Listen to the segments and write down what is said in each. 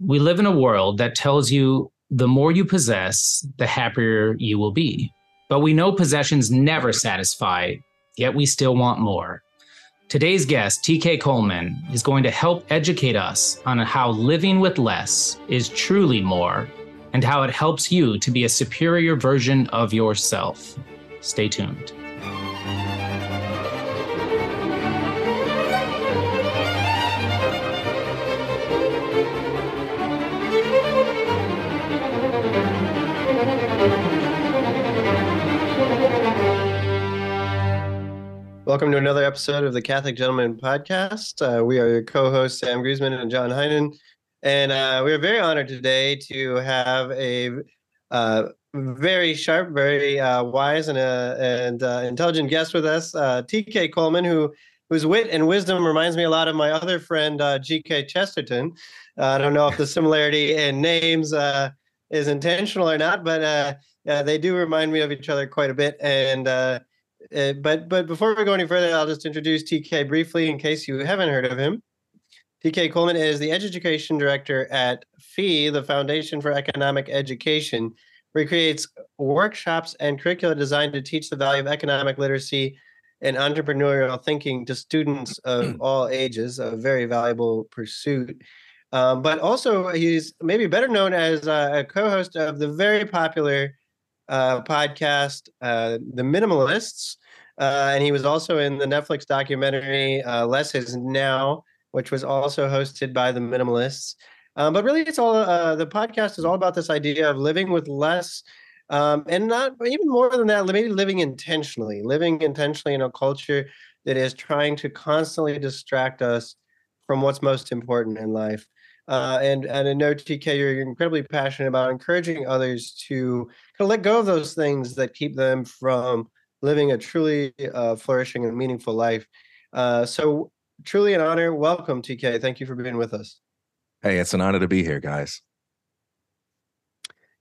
We live in a world that tells you the more you possess, the happier you will be. But we know possessions never satisfy, yet we still want more. Today's guest, TK Coleman, is going to help educate us on how living with less is truly more and how it helps you to be a superior version of yourself. Stay tuned. Welcome to another episode of the Catholic Gentleman Podcast. Uh, we are your co-hosts Sam Guzman and John Heinen, and uh, we are very honored today to have a uh, very sharp, very uh, wise, and uh, and uh, intelligent guest with us, T.K. Coleman, who whose wit and wisdom reminds me a lot of my other friend G.K. Chesterton. I don't know if the similarity in names is intentional or not, but they do remind me of each other quite a bit, and uh, but but before we go any further, I'll just introduce TK briefly in case you haven't heard of him. TK Coleman is the education director at FEE, the Foundation for Economic Education, where he creates workshops and curricula designed to teach the value of economic literacy and entrepreneurial thinking to students of all ages, a very valuable pursuit. Um, but also, he's maybe better known as a co host of the very popular uh, podcast, uh, The Minimalists. Uh, and he was also in the Netflix documentary uh, Less Is Now, which was also hosted by The Minimalists. Um, but really, it's all uh, the podcast is all about this idea of living with less. Um, and not even more than that, maybe living intentionally, living intentionally in a culture that is trying to constantly distract us from what's most important in life. Uh, and and I know TK, you're incredibly passionate about encouraging others to kind of let go of those things that keep them from living a truly uh, flourishing and meaningful life. Uh, so truly an honor. Welcome, TK. Thank you for being with us. Hey, it's an honor to be here, guys.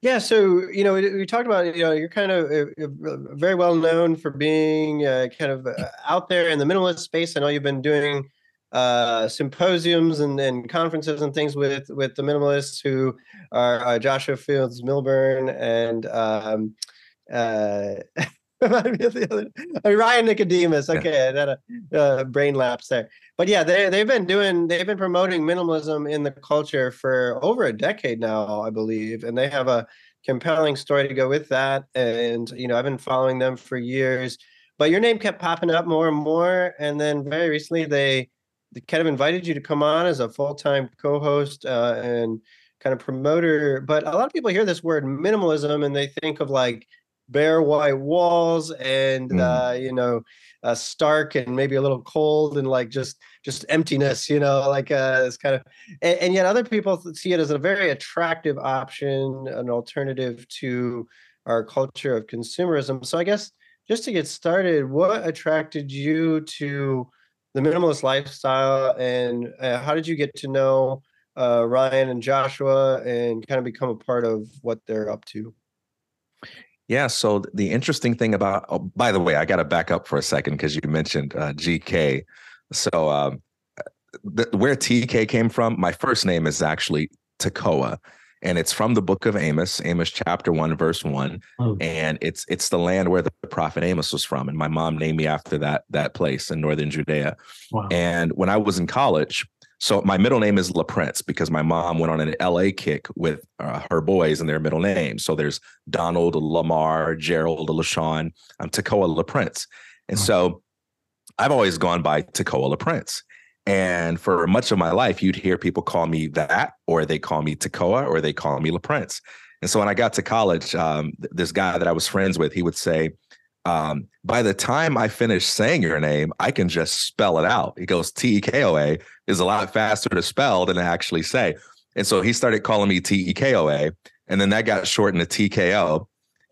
Yeah, so you know, we, we talked about you know you're kind of uh, uh very well known for being uh, kind of out there in the minimalist space. I know you've been doing uh, symposiums and, and conferences and things with with the minimalists who are uh, Joshua Fields Millburn and um, uh, Ryan Nicodemus. Okay, I had a uh, brain lapse there. But yeah, they they've been doing they've been promoting minimalism in the culture for over a decade now, I believe, and they have a compelling story to go with that. And you know, I've been following them for years. But your name kept popping up more and more, and then very recently they kind of invited you to come on as a full-time co-host uh, and kind of promoter but a lot of people hear this word minimalism and they think of like bare white walls and mm. uh, you know uh, stark and maybe a little cold and like just just emptiness you know like uh it's kind of and, and, yet other people see it as a very attractive option an alternative to our culture of consumerism so i guess just to get started what attracted you to the minimalist lifestyle and uh, how did you get to know uh, Ryan and Joshua and kind of become a part of what they're up to? Yeah. So the interesting thing about, oh, by the way, I got to back up for a second because you mentioned uh, GK. So um, the, where TK came from, my first name is actually Tekoa and it's from the book of Amos, Amos chapter 1 verse 1, oh. and it's it's the land where the prophet Amos was from and my mom named me after that that place in northern Judea. Wow. And when I was in college, so my middle name is LaPrince because my mom went on an LA kick with uh, her boys and their middle names. So there's Donald, Lamar, Gerald, LaShawn. I'm Tekoa LaPrince. And wow. so I've always gone by Tekoa LaPrince. And for much of my life, you'd hear people call me that, or they call me Tekoa, or they call me LaPrince. And so when I got to college, um, this guy that I was friends with, he would say, um, by the time I finish saying your name, I can just spell it out. He goes, T E K O A is a lot faster to spell than to actually say. And so he started calling me T E K O A. And then that got shortened to TKO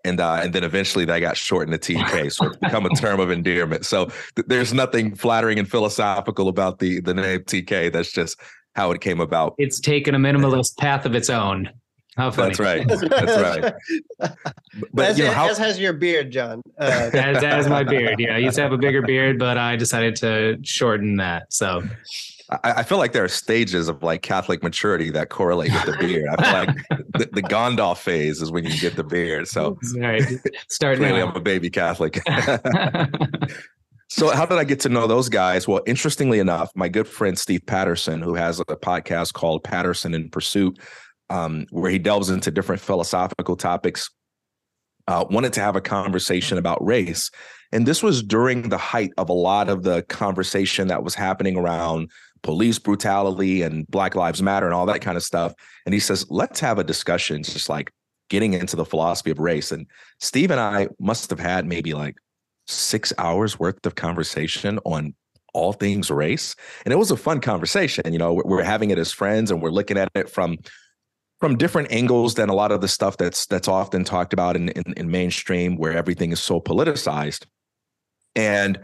and uh, and then eventually that got shortened to TK, so it's become a term of endearment. So th- there's nothing flattering and philosophical about the the name TK. That's just how it came about. It's taken a minimalist path of its own. How funny. That's right. That's right. But as, you know, how, as has your beard, John. Uh, as, as my beard. Yeah, I used to have a bigger beard, but I decided to shorten that. So I, I, feel like there are stages of like Catholic maturity that correlate with the beard. I feel like the, the Gandalf phase is when you get the beard. So right. start clearly I'm a baby Catholic. so how did I get to know those guys? Well, interestingly enough, my good friend Steve Patterson, who has a podcast called Patterson in Pursuit, um, where he delves into different philosophical topics, uh, wanted to have a conversation about race. And this was during the height of a lot of the conversation that was happening around police brutality and Black Lives Matter and all that kind of stuff. And he says, let's have a discussion, just like getting into the philosophy of race. And Steve and I must have had maybe like six hours worth of conversation on all things race. And it was a fun conversation. You know, we're having it as friends and we're looking at it from from different angles than a lot of the stuff that's that's often talked about in, in, in mainstream where everything is so politicized. And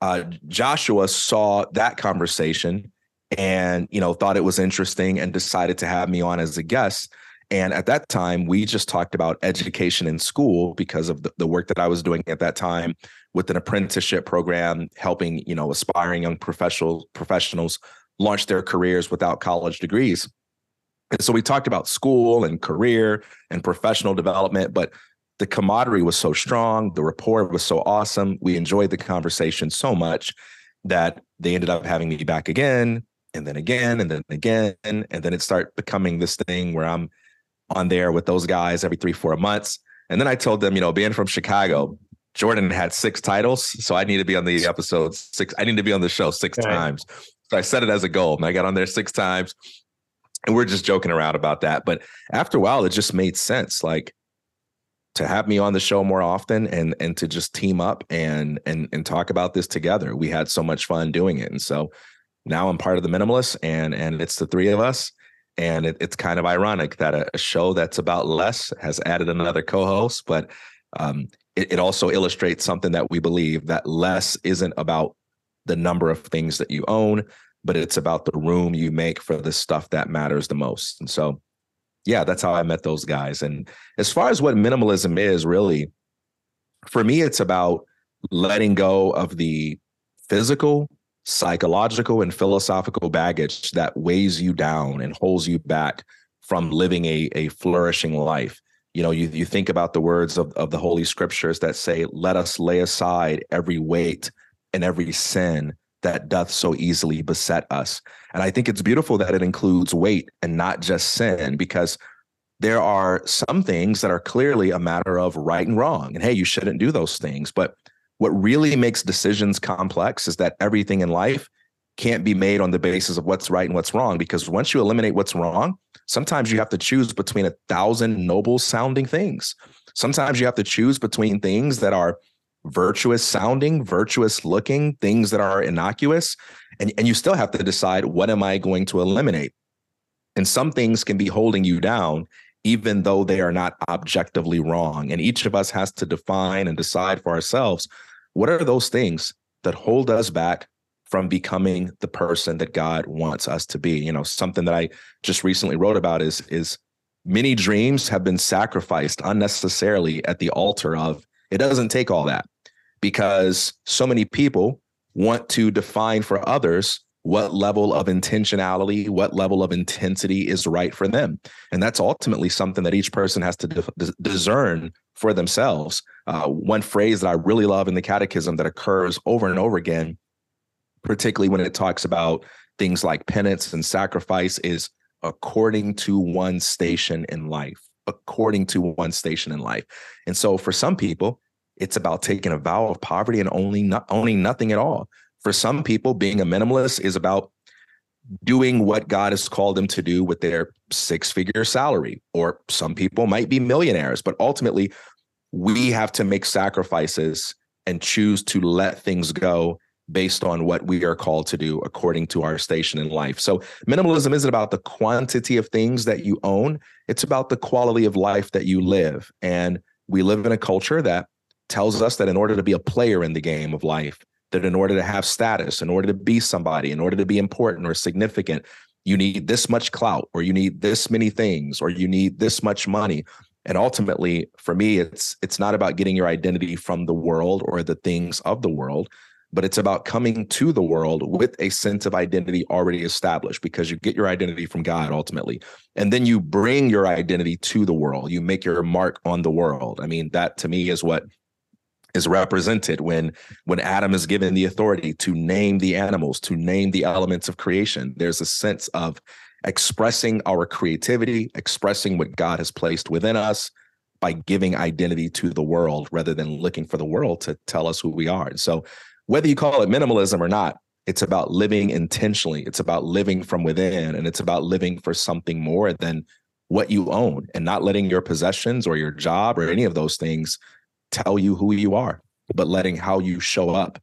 uh, Joshua saw that conversation and you know thought it was interesting and decided to have me on as a guest. And at that time we just talked about education in school because of the, the work that i was doing at that time with an apprenticeship program helping you know aspiring young professional professionals launch their careers without college degrees. And so we talked about school and career and professional development but the camaraderie was so strong the rapport was so awesome. We enjoyed the conversation so much that they ended up having me back again and then again and then again and then it start becoming this thing where i'm on there with those guys every three four months. And then i told them you know being from chicago jordan had six titles so i need to be on the episode six i need to be on the show six right. times. So i set it as a goal and i got on there six times and we're just joking around about that. But after a while it just made sense like to have me on the show more often and and to just team up and and and talk about this together. We had so much fun doing it and so now I'm part of the minimalists and and it's the three of us. And it, it's kind of ironic that a, a, show that's about less has added another co-host, but um, it, it also illustrates something that we believe that less isn't about the number of things that you own, but it's about the room you make for the stuff that matters the most. And so, yeah, that's how I met those guys. And as far as what minimalism is, really, for me, it's about letting go of the physical psychological and philosophical baggage that weighs you down and holds you back from living a, a flourishing life. You know, you, you think about the words of, of the Holy Scriptures that say, Let us lay aside every weight and every sin that doth so easily beset us. And I think it's beautiful that it includes weight and not just sin, because there are some things that are clearly a matter of right and wrong. And hey, you shouldn't do those things. But what really makes decisions complex is that everything in life can't be made on the basis of what's right and what's wrong. Because once you eliminate what's wrong, sometimes you have to choose between a thousand noble sounding things. Sometimes you have to choose between things that are virtuous sounding, virtuous looking, things that are innocuous. And, and you still have to decide what am I going to eliminate? And some things can be holding you down even though they are not objectively wrong. And each of us has to define and decide for ourselves what are those things that hold us back from becoming the person that God wants us to be. You know, something that I just recently wrote about is is many dreams have been sacrificed unnecessarily at the altar of it doesn't take all that because so many people want to define for others what level of intentionality, what level of intensity is right for them. And that's ultimately something that each person has to discern for themselves. Uh, one phrase that I really love in the catechism that occurs over and over again, particularly when it talks about things like penance and sacrifice, is according to one station in life, according to one station in life. And so for some people, it's about taking a vow of poverty and only not owning nothing at all for some people, being a minimalist is about doing what God has called them to do with their six figure salary. Or some people might be millionaires, but ultimately, we have to make sacrifices and choose to let things go based on what we are called to do according to our station in life. So, minimalism isn't about the quantity of things that you own, it's about the quality of life that you live. And we live in a culture that tells us that in order to be a player in the game of life, that in order to have status, in order to be somebody, in order to be important or significant, you need this much clout or you need this many things or you need this much money. And ultimately, for me, it's it's not about getting your identity from the world or the things of the world, but it's about coming to the world with a sense of identity already established because you get your identity from God ultimately. And then you bring your identity to the world. You make your mark on the world. I mean, that to me is what is represented when when Adam is given the authority to name the animals, to name the elements of creation. There's a sense of expressing our creativity, expressing what God has placed within us by giving identity to the world rather than looking for the world to tell us who we are. And so whether you call it minimalism or not, it's about living intentionally. It's about living from within and it's about living for something more than what you own and not letting your possessions or your job or any of those things tell you who you are, but letting how you show up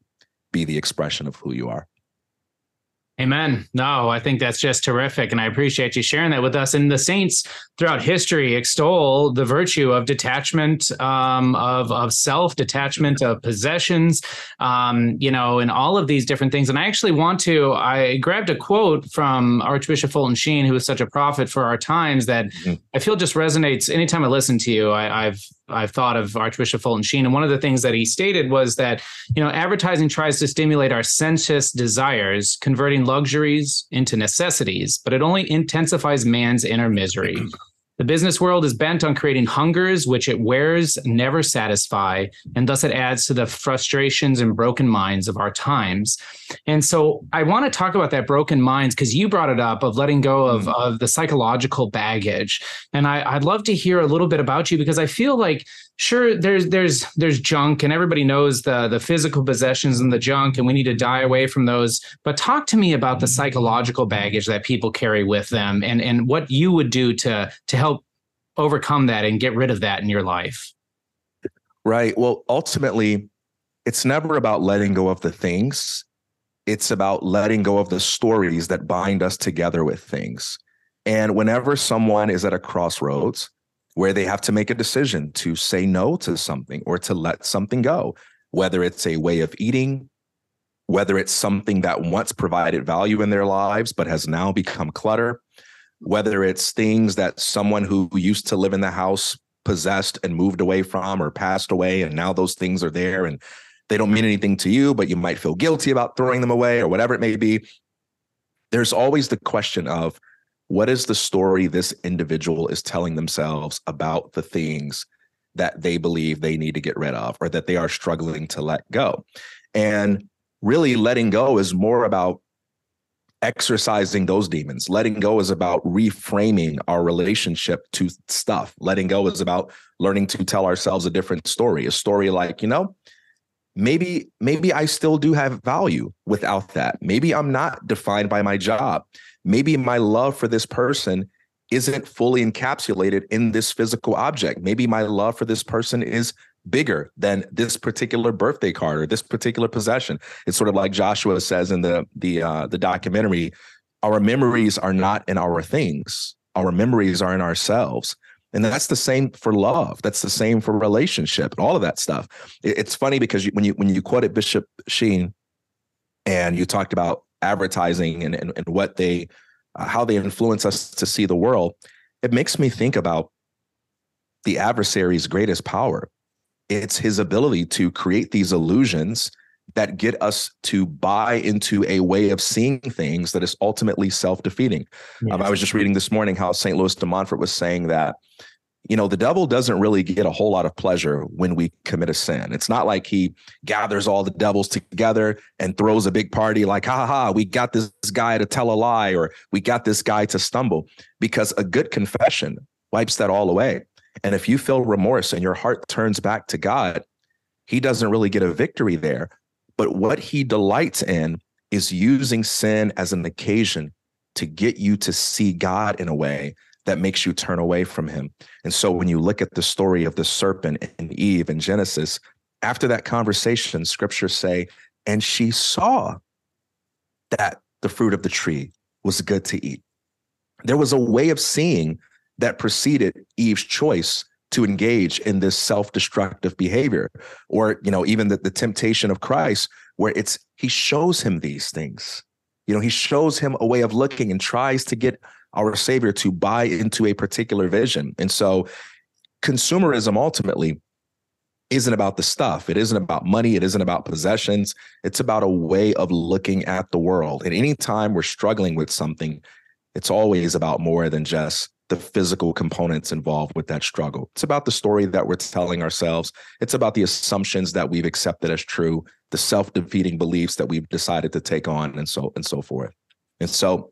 be the expression of who you are. Amen. No, I think that's just terrific. And I appreciate you sharing that with us. And the saints throughout history extol the virtue of detachment, um, of, of self, detachment of possessions, um, you know, and all of these different things. And I actually want to, I grabbed a quote from Archbishop Fulton Sheen, who is such a prophet for our times that mm-hmm. I feel just resonates anytime I listen to you. I, I've I've thought of Archbishop Fulton Sheen. And one of the things that he stated was that, you know, advertising tries to stimulate our sensuous desires, converting luxuries into necessities, but it only intensifies man's inner misery. The business world is bent on creating hungers which it wears never satisfy, and thus it adds to the frustrations and broken minds of our times. And so I want to talk about that broken minds because you brought it up of letting go of, mm. of the psychological baggage. And I, I'd love to hear a little bit about you because I feel like sure there's there's there's junk and everybody knows the the physical possessions and the junk and we need to die away from those. But talk to me about the psychological baggage that people carry with them and and what you would do to to help overcome that and get rid of that in your life. Right. Well ultimately it's never about letting go of the things. It's about letting go of the stories that bind us together with things. And whenever someone is at a crossroads where they have to make a decision to say no to something or to let something go, whether it's a way of eating, whether it's something that once provided value in their lives but has now become clutter, whether it's things that someone who used to live in the house possessed and moved away from or passed away and now those things are there and they don't mean anything to you but you might feel guilty about throwing them away or whatever it may be. There's always the question of what is the story this individual is telling themselves about the things that they believe they need to get rid of or that they are struggling to let go? And really letting go is more about exercising those demons. Letting go is about reframing our relationship to stuff. Letting go is about learning to tell ourselves a different story a story like you know maybe maybe i still do have value without that. Maybe i'm not defined by my job maybe my love for this person isn't fully encapsulated in this physical object. Maybe my love for this person is bigger than this particular birthday card or this particular possession. It's sort of like Joshua says in the the uh, the documentary, our memories are not in our things. Our memories are in ourselves. And that's the same for love. That's the same for relationship and all of that stuff. It's funny because you, when you when you quoted Bishop Sheen and you talked about advertising and, and, and what they uh, how they influence us to see the world it makes me think about the adversary's greatest power it's his ability to create these illusions that get us to buy into a way of seeing things that is ultimately self-defeating yes. um, i was just reading this morning how st louis de montfort was saying that you know, the devil doesn't really get a whole lot of pleasure when we commit a sin. It's not like he gathers all the devils together and throws a big party like, ha ha, ha we got this guy to tell a lie or we got this guy to stumble, because a good confession wipes that all away. And if you feel remorse and your heart turns back to God, he doesn't really get a victory there. But what he delights in is using sin as an occasion to get you to see God in a way that makes you turn away from him. And so when you look at the story of the serpent and Eve in Genesis, after that conversation, scriptures say, and she saw that the fruit of the tree was good to eat. There was a way of seeing that preceded Eve's choice to engage in this self-destructive behavior or you know even the, the temptation of christ where it's he shows him these things you know he shows him a way of looking and tries to get our savior to buy into a particular vision. And so consumerism ultimately isn't about the stuff. It isn't about money. It isn't about possessions. It's about a way of looking at the world. And anytime we're struggling with something, it's always about more than just the physical components involved with that struggle. It's about the story that we're telling ourselves. It's about the assumptions that we've accepted as true, the self-defeating beliefs that we've decided to take on and so and so forth. And so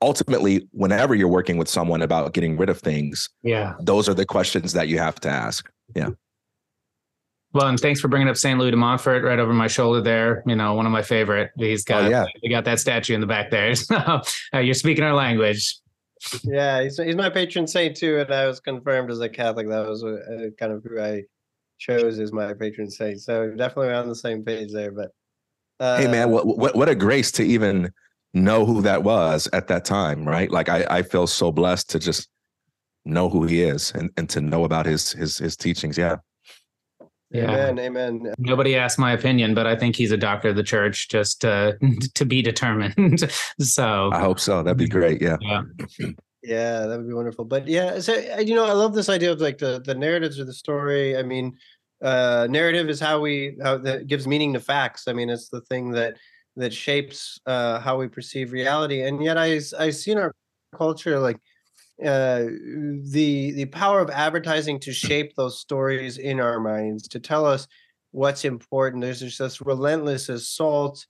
ultimately, whenever you're working with someone about getting rid of things, yeah, those are the questions that you have to ask. Yeah. Well, and thanks for bringing up St. Louis de Montfort right over my shoulder there. You know, one of my favorite. He's got, oh, yeah. they got that statue in the back there. So uh, you're speaking our language. Yeah, he's, he's my patron saint too. And I was confirmed as a Catholic. That was a, a kind of who I chose as my patron saint. So definitely on the same page there. But uh, hey, man, what, what, what a grace to even know who that was at that time, right? Like I, I feel so blessed to just know who he is and, and to know about his his his teachings. Yeah. Yeah. Amen. Amen. Nobody asked my opinion, but I think he's a doctor of the church, just uh, to be determined. so I hope so. That'd be great. Yeah. Yeah. Yeah, that would be wonderful. But yeah, so uh, you know, I love this idea of like the the narratives of the story. I mean, uh, narrative is how we how that gives meaning to facts. I mean, it's the thing that that shapes uh, how we perceive reality. And yet, I I see in our culture like uh, the the power of advertising to shape those stories in our minds to tell us what's important. There's just this relentless assault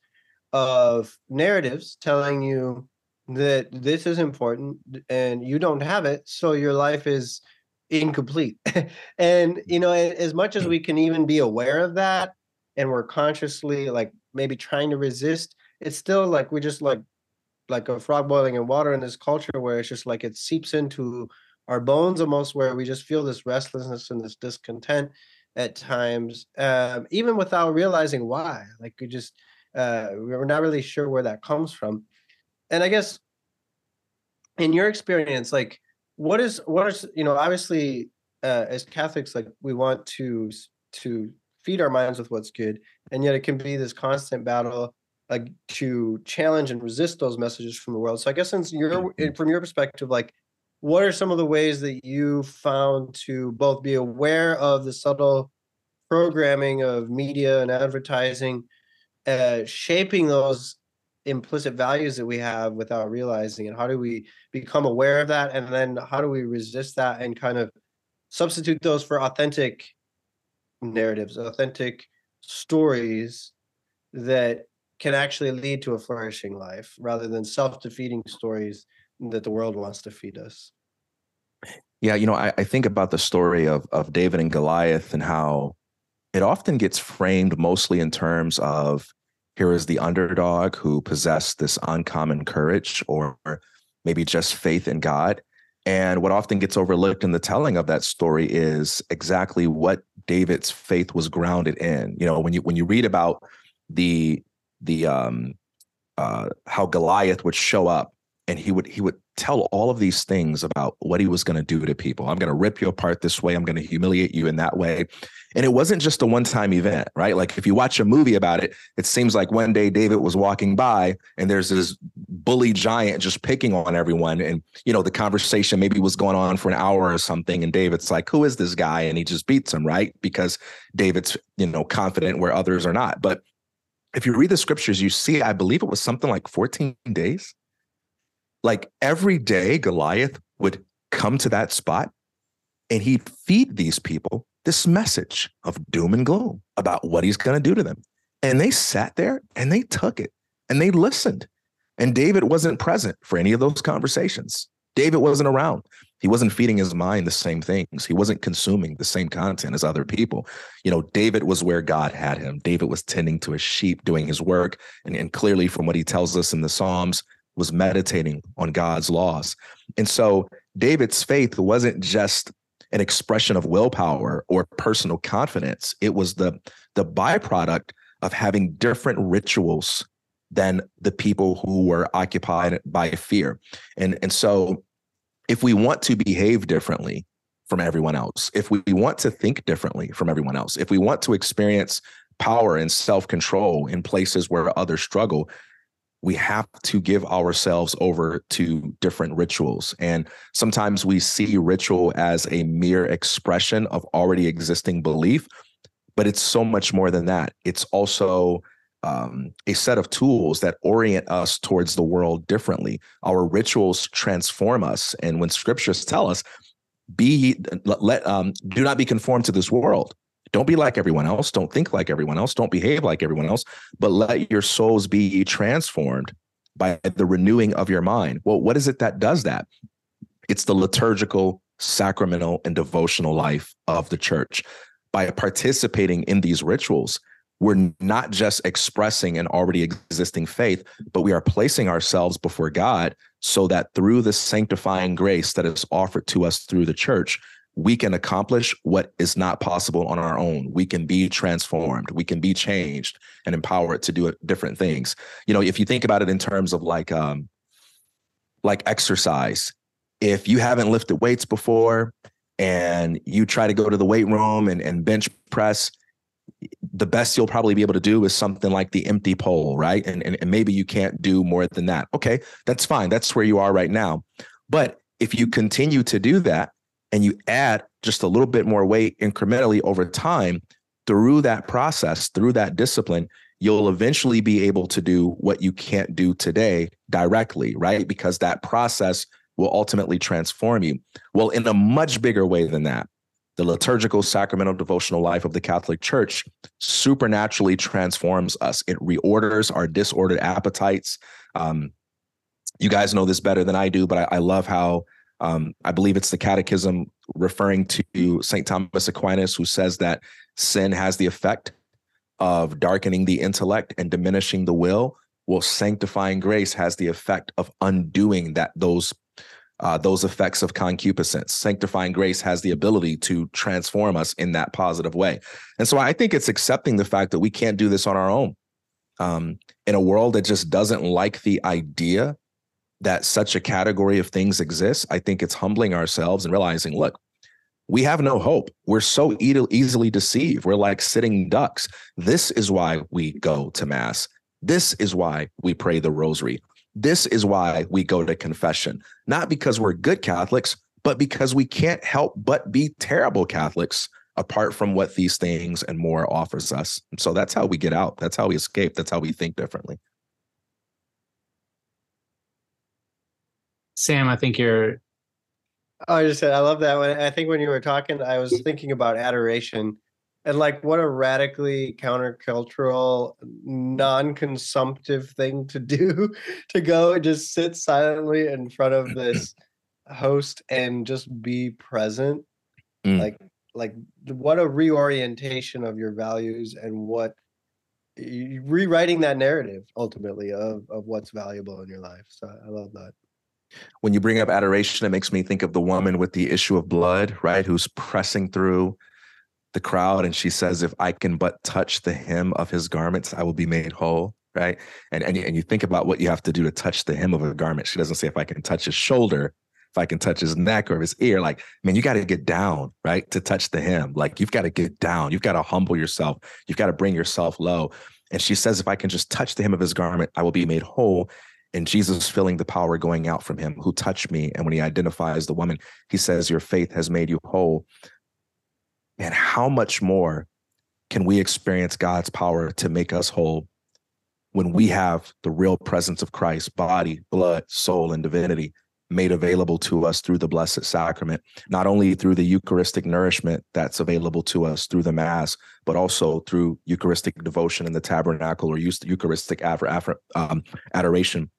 of narratives telling you that this is important and you don't have it, so your life is incomplete. and you know, as much as we can even be aware of that, and we're consciously like maybe trying to resist, it's still like we just like like a frog boiling in water in this culture where it's just like it seeps into our bones almost where we just feel this restlessness and this discontent at times um, even without realizing why like we just uh, we're not really sure where that comes from. And i guess in your experience like what is what is you know obviously uh, as catholics like we want to to feed our minds with what's good and yet it can be this constant battle uh, to challenge and resist those messages from the world. So I guess since you're mm-hmm. from your perspective, like what are some of the ways that you found to both be aware of the subtle programming of media and advertising, uh, shaping those implicit values that we have without realizing it? How do we become aware of that? And then how do we resist that and kind of substitute those for authentic narratives, authentic stories that can actually lead to a flourishing life rather than self-defeating stories that the world wants to feed us. Yeah you know I, I, think about the story of of david and goliath and how it often gets framed mostly in terms of here is the underdog who possessed this uncommon courage or maybe just faith in god. And what often gets overlooked in the telling of that story is exactly what david's faith was grounded in. You know when you when you read about the the um uh how Goliath would show up and he would he would tell all of these things about what he was going to do to people. I'm going to rip you apart this way. I'm going to humiliate you in that way. And it wasn't just a one-time event, right? Like if you watch a movie about it, it seems like one day David was walking by and there's this bully giant just picking on everyone and you know the conversation maybe was going on for an hour or something and David's like, "Who is this guy?" and he just beats him, right? Because David's, you know, confident where others are not. But if you read the scriptures, you see, I believe it was something like 14 days. Like every day, Goliath would come to that spot and he'd feed these people this message of doom and gloom about what he's going to do to them. And they sat there and they took it and they listened. And David wasn't present for any of those conversations. David wasn't around. He wasn't feeding his mind the same things. He wasn't consuming the same content as other people. You know, David was where God had him. David was tending to his sheep, doing his work. And, and clearly, from what he tells us in the Psalms, was meditating on God's laws. And so David's faith wasn't just an expression of willpower or personal confidence. It was the, the byproduct of having different rituals than the people who were occupied by fear. And, and so if we want to behave differently from everyone else, if we want to think differently from everyone else, if we want to experience power and self control in places where others struggle, we have to give ourselves over to different rituals. And sometimes we see ritual as a mere expression of already existing belief. but it's so much more than that. It's also um, a set of tools that orient us towards the world differently. Our rituals transform us, and when scriptures tell us, "Be let um, do not be conformed to this world." Don't be like everyone else. Don't think like everyone else. Don't behave like everyone else. But let your souls be transformed by the renewing of your mind. Well, what is it that does that? It's the liturgical, sacramental, and devotional life of the church. By participating in these rituals, we're not just expressing an already existing faith, but we are placing ourselves before God so that through the sanctifying grace that is offered to us through the church, we can accomplish what is not possible on our own. We can be transformed, we can be changed and empowered to do different things. You know, if you think about it in terms of like um like exercise, if you haven't lifted weights before and you try to go to the weight room and, and bench press, the best you'll probably be able to do is something like the empty pole, right? And, and, and maybe you can't do more than that. Okay, that's fine. That's where you are right now. But if you continue to do that and you add just a little bit more weight incrementally over time, through that process, through that discipline, you'll eventually be able to do what you can't do today directly, right? Because that process will ultimately transform you. Well, in a much bigger way than that, the liturgical sacramental devotional life of the Catholic Church supernaturally transforms us. It reorders our disordered appetites. Um, you guys know this better than I do, but I, I love how um, I believe it's the Catechism referring to St. Thomas Aquinas, who says that sin has the effect of darkening the intellect and diminishing the will. Well, sanctifying grace has the effect of undoing that those uh, those effects of concupiscence. Sanctifying grace has the ability to transform us in that positive way. And so I think it's accepting the fact that we can't do this on our own. Um, in a world that just doesn't like the idea that such a category of things exists, I think it's humbling ourselves and realizing, look, we have no hope. We're so easily deceived. We're like sitting ducks. This is why we go to mass. This is why we pray the rosary. This is why we go to confession, not because we're good Catholics, but because we can't help but be terrible Catholics apart from what these things and more offers us. So that's how we get out. That's how we escape. That's how we think differently. Sam, I think you're. Oh, I just said I love that one. I think when you were talking, I was thinking about adoration and like what a radically countercultural non-consumptive thing to do to go and just sit silently in front of this host and just be present mm. like like what a reorientation of your values and what rewriting that narrative ultimately of of what's valuable in your life so i love that when you bring up adoration it makes me think of the woman with the issue of blood right who's pressing through the crowd and she says, If I can but touch the hem of his garments, I will be made whole. Right. And, and, and you think about what you have to do to touch the hem of a garment. She doesn't say, If I can touch his shoulder, if I can touch his neck or his ear, like, man, you got to get down, right? To touch the hem. Like, you've got to get down. You've got to humble yourself. You've got to bring yourself low. And she says, If I can just touch the hem of his garment, I will be made whole. And Jesus feeling the power going out from him who touched me. And when he identifies the woman, he says, Your faith has made you whole man, how much more can we experience God's power to make us whole when we have the real presence of Christ, body, blood, soul, and divinity made available to us through the Blessed Sacrament, not only through the Eucharistic nourishment that's available to us through the Mass, but also through Eucharistic devotion in the tabernacle or Eucharistic um, adoration.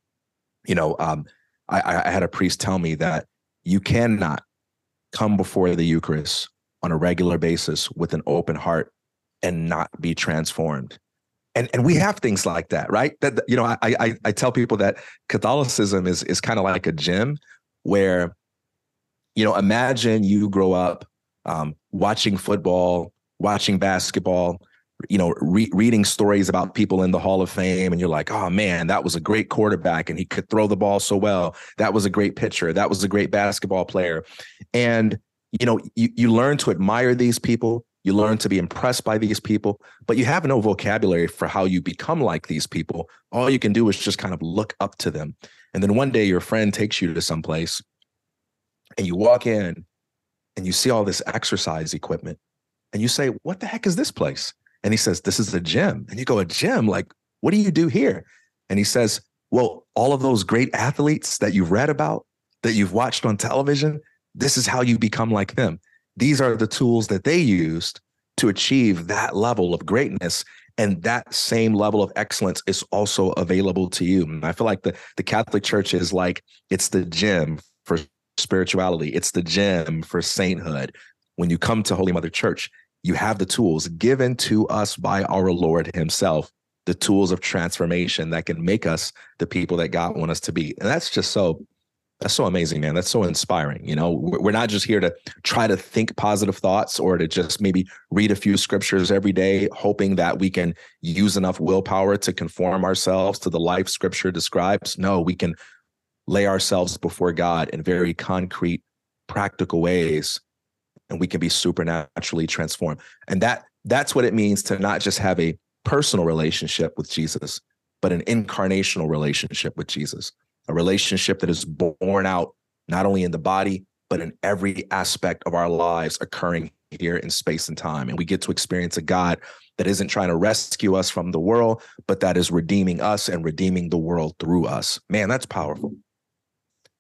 You know, um, I, I had a priest tell me that you cannot come before the Eucharist on a regular basis with an open heart and not be transformed. And, and we have things like that, right? That you know, I I, I tell people that Catholicism is is kind of like a gym where, you know, imagine you grow up um, watching football, watching basketball, you know, re- reading stories about people in the Hall of Fame, and you're like, oh man, that was a great quarterback, and he could throw the ball so well. That was a great pitcher. That was a great basketball player, and you know, you, you learn to admire these people, you learn to be impressed by these people, but you have no vocabulary for how you become like these people. All you can do is just kind of look up to them. And then one day your friend takes you to some place and you walk in and you see all this exercise equipment And you say, What the heck is this place? And he says, This is a gym. And you go, A gym? Like, what do you do here? And he says, Well, all of those great athletes that you've read about, that you've watched on television, this is how you become like them. These are the tools that they used to achieve that level of greatness. And that same level of excellence is also available to you. And I feel like the, the Catholic Church is like it's the gym for spirituality, it's the gym for sainthood. When you come to Holy Mother Church, you have the tools given to us by our Lord Himself, the tools of transformation that can make us the people that God wants us to be. And that's just so that's so amazing, man. That's so inspiring. You know, we're not just here to try to think positive thoughts or to just maybe read a few scriptures every day, hoping that we can use enough willpower to conform ourselves to the life scripture describes. No, we can lay ourselves before God in very concrete, practical ways, and we can be supernaturally transformed. And that that's what it means to not just have a personal relationship with Jesus, but an incarnational relationship with Jesus a relationship that is born out not only in the body, but in every aspect of our lives occurring here in space and time. And we get to experience a God that isn't trying to rescue us from the world, but that is redeeming us and redeeming the world through us. Man, that's powerful.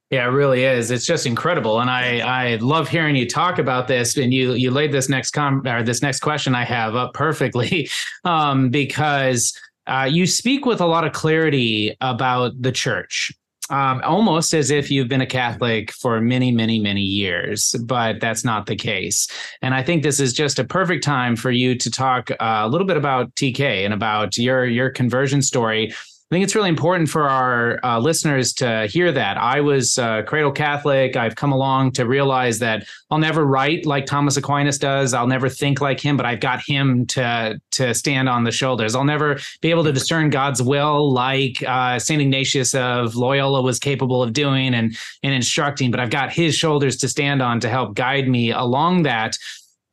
Yeah, it really is. It's just incredible, and I I love hearing you talk about this. And you you laid this next com or this next question I have up perfectly, um, because uh, you speak with a lot of clarity about the church um, almost as if you've been a Catholic for many, many, many years, but that's not the case. And I think this is just a perfect time for you to talk uh, a little bit about TK and about your your conversion story I think it's really important for our uh, listeners to hear that. I was uh, cradle Catholic. I've come along to realize that I'll never write like Thomas Aquinas does. I'll never think like him, but I've got him to to stand on the shoulders. I'll never be able to discern God's will like uh, Saint Ignatius of Loyola was capable of doing and and instructing. But I've got his shoulders to stand on to help guide me along that.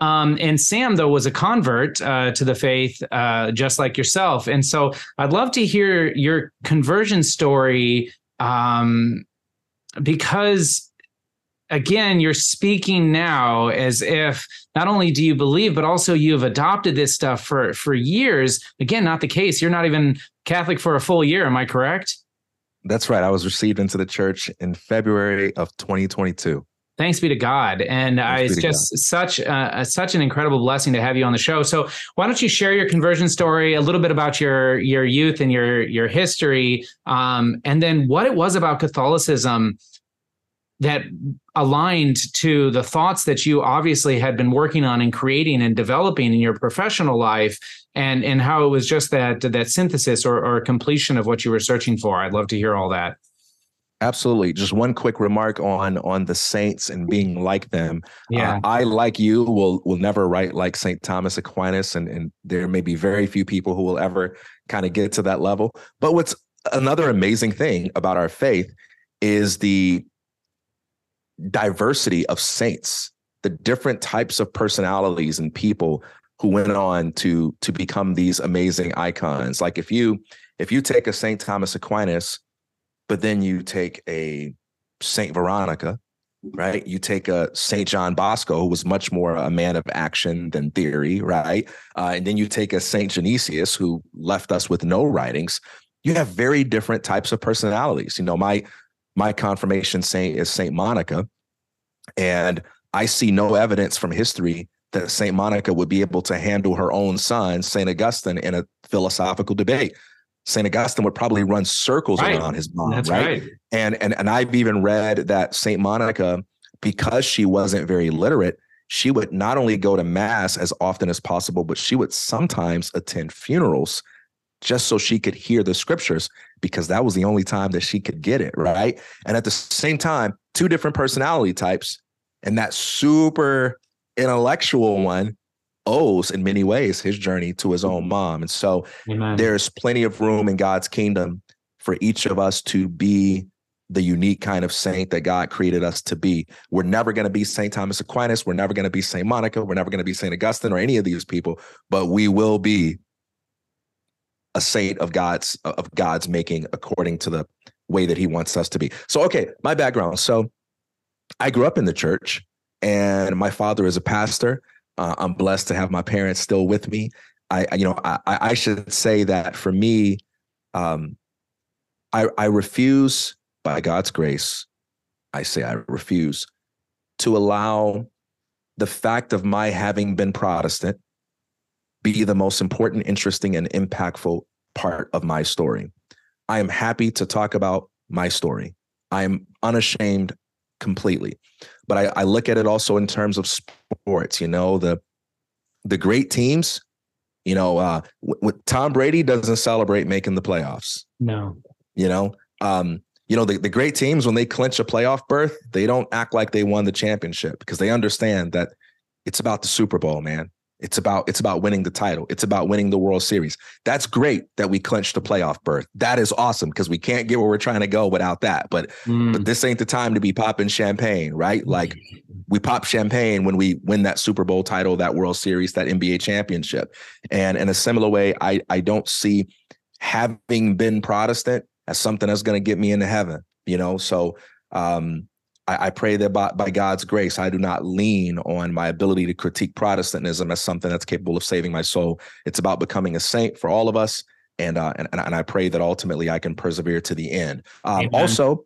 Um, and Sam, though, was a convert uh, to the faith, uh, just like yourself. And so I'd love to hear your conversion story um, because, again, you're speaking now as if not only do you believe, but also you've adopted this stuff for, for years. Again, not the case. You're not even Catholic for a full year. Am I correct? That's right. I was received into the church in February of 2022. Thanks be to God, and uh, it's just God. such uh, such an incredible blessing to have you on the show. So, why don't you share your conversion story, a little bit about your your youth and your your history, um, and then what it was about Catholicism that aligned to the thoughts that you obviously had been working on and creating and developing in your professional life, and and how it was just that that synthesis or, or completion of what you were searching for. I'd love to hear all that. Absolutely. Just one quick remark on on the saints and being like them. Uh, yeah, uh, I like you will will never write like Saint Thomas Aquinas, and and there may be very few people who will ever kind of get to that level. But what's another amazing thing about our faith is the diversity of saints, the different types of personalities and people who went on to to become these amazing icons. Like if you if you take a Saint Thomas Aquinas but then you take a Saint Veronica, right? You take a Saint John Bosco, who was much more a man of action than theory, right? Uh, and then you take a Saint Genesius, who left us with no writings. You have very different types of personalities. You know, my my confirmation saint is Saint Monica, and I see no evidence from history that Saint Monica would be able to handle her own son, Saint Augustine, in a philosophical debate. St. Augustine would probably run circles right. around his mom, right? right? And and and I've even read that St. Monica, because she wasn't very literate, she would not only go to mass as often as possible, but she would sometimes attend funerals just so she could hear the scriptures because that was the only time that she could get it, right? And at the same time, two different personality types and that super intellectual one owes in many ways his journey to his own mm-hmm. mom. And so Amen. there's plenty of room in God's kingdom for each of us to be the unique kind of saint that God created us to be. We're never going to be St. Thomas Aquinas. We're never going to be St. Monica. We're never going to be St. Augustine or any of these people, but we will be a saint of God's of God's making according to the way that he wants us to be. So okay, my background. So I grew up in the church and my father is a pastor Uh, I'm blessed to have my parents still with me. I, you know, I, I should say that for me, um, I, I refuse, by God's grace, I say I refuse to allow the fact of my having been Protestant be the most important, interesting, and impactful part of my story. I am happy to talk about my story. I am unashamed completely. But I, I look at it also in terms of sports, you know, the the great teams, you know, uh w- Tom Brady doesn't celebrate making the playoffs. No. You know, um, you know, the, the great teams, when they clinch a playoff berth, they don't act like they won the championship because they understand that it's about the Super Bowl, man. It's about it's about winning the title. It's about winning the World Series. That's great that we clinched the playoff berth. That is awesome because we can't get where we're trying to go without that. But mm. but this ain't the time to be popping champagne, right? Like we pop champagne when we win that Super Bowl title, that World Series, that NBA championship. And in a similar way, I I don't see having been Protestant as something that's going to get me into heaven. You know, so um, I, I, pray that by, by God's grace, I do not lean on my ability to critique Protestantism as something that's capable of saving my soul. It's about becoming a saint for all of us. And, uh, and, and I pray that ultimately I can persevere to the end. Um, also,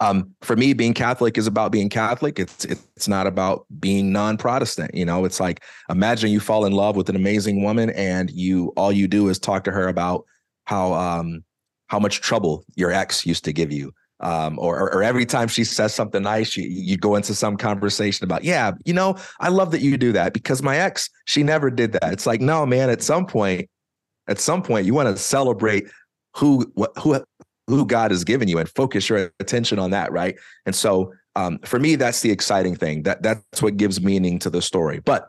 um, for me, being Catholic is about being Catholic. It's it's not about being non-Protestant. You know, it's like imagine you fall in love with an amazing woman and you all you do is talk to her about how um how much trouble your ex used to give you um, or, or every time she says something nice, you, you go into some conversation about, yeah, you know, I love that you do that because my ex, she never did that. It's like, no, man, at some point, at some point, you want to celebrate who, who, who God has given you and focus your attention on that. Right. And so um, for me, that's the exciting thing that that's what gives meaning to the story. But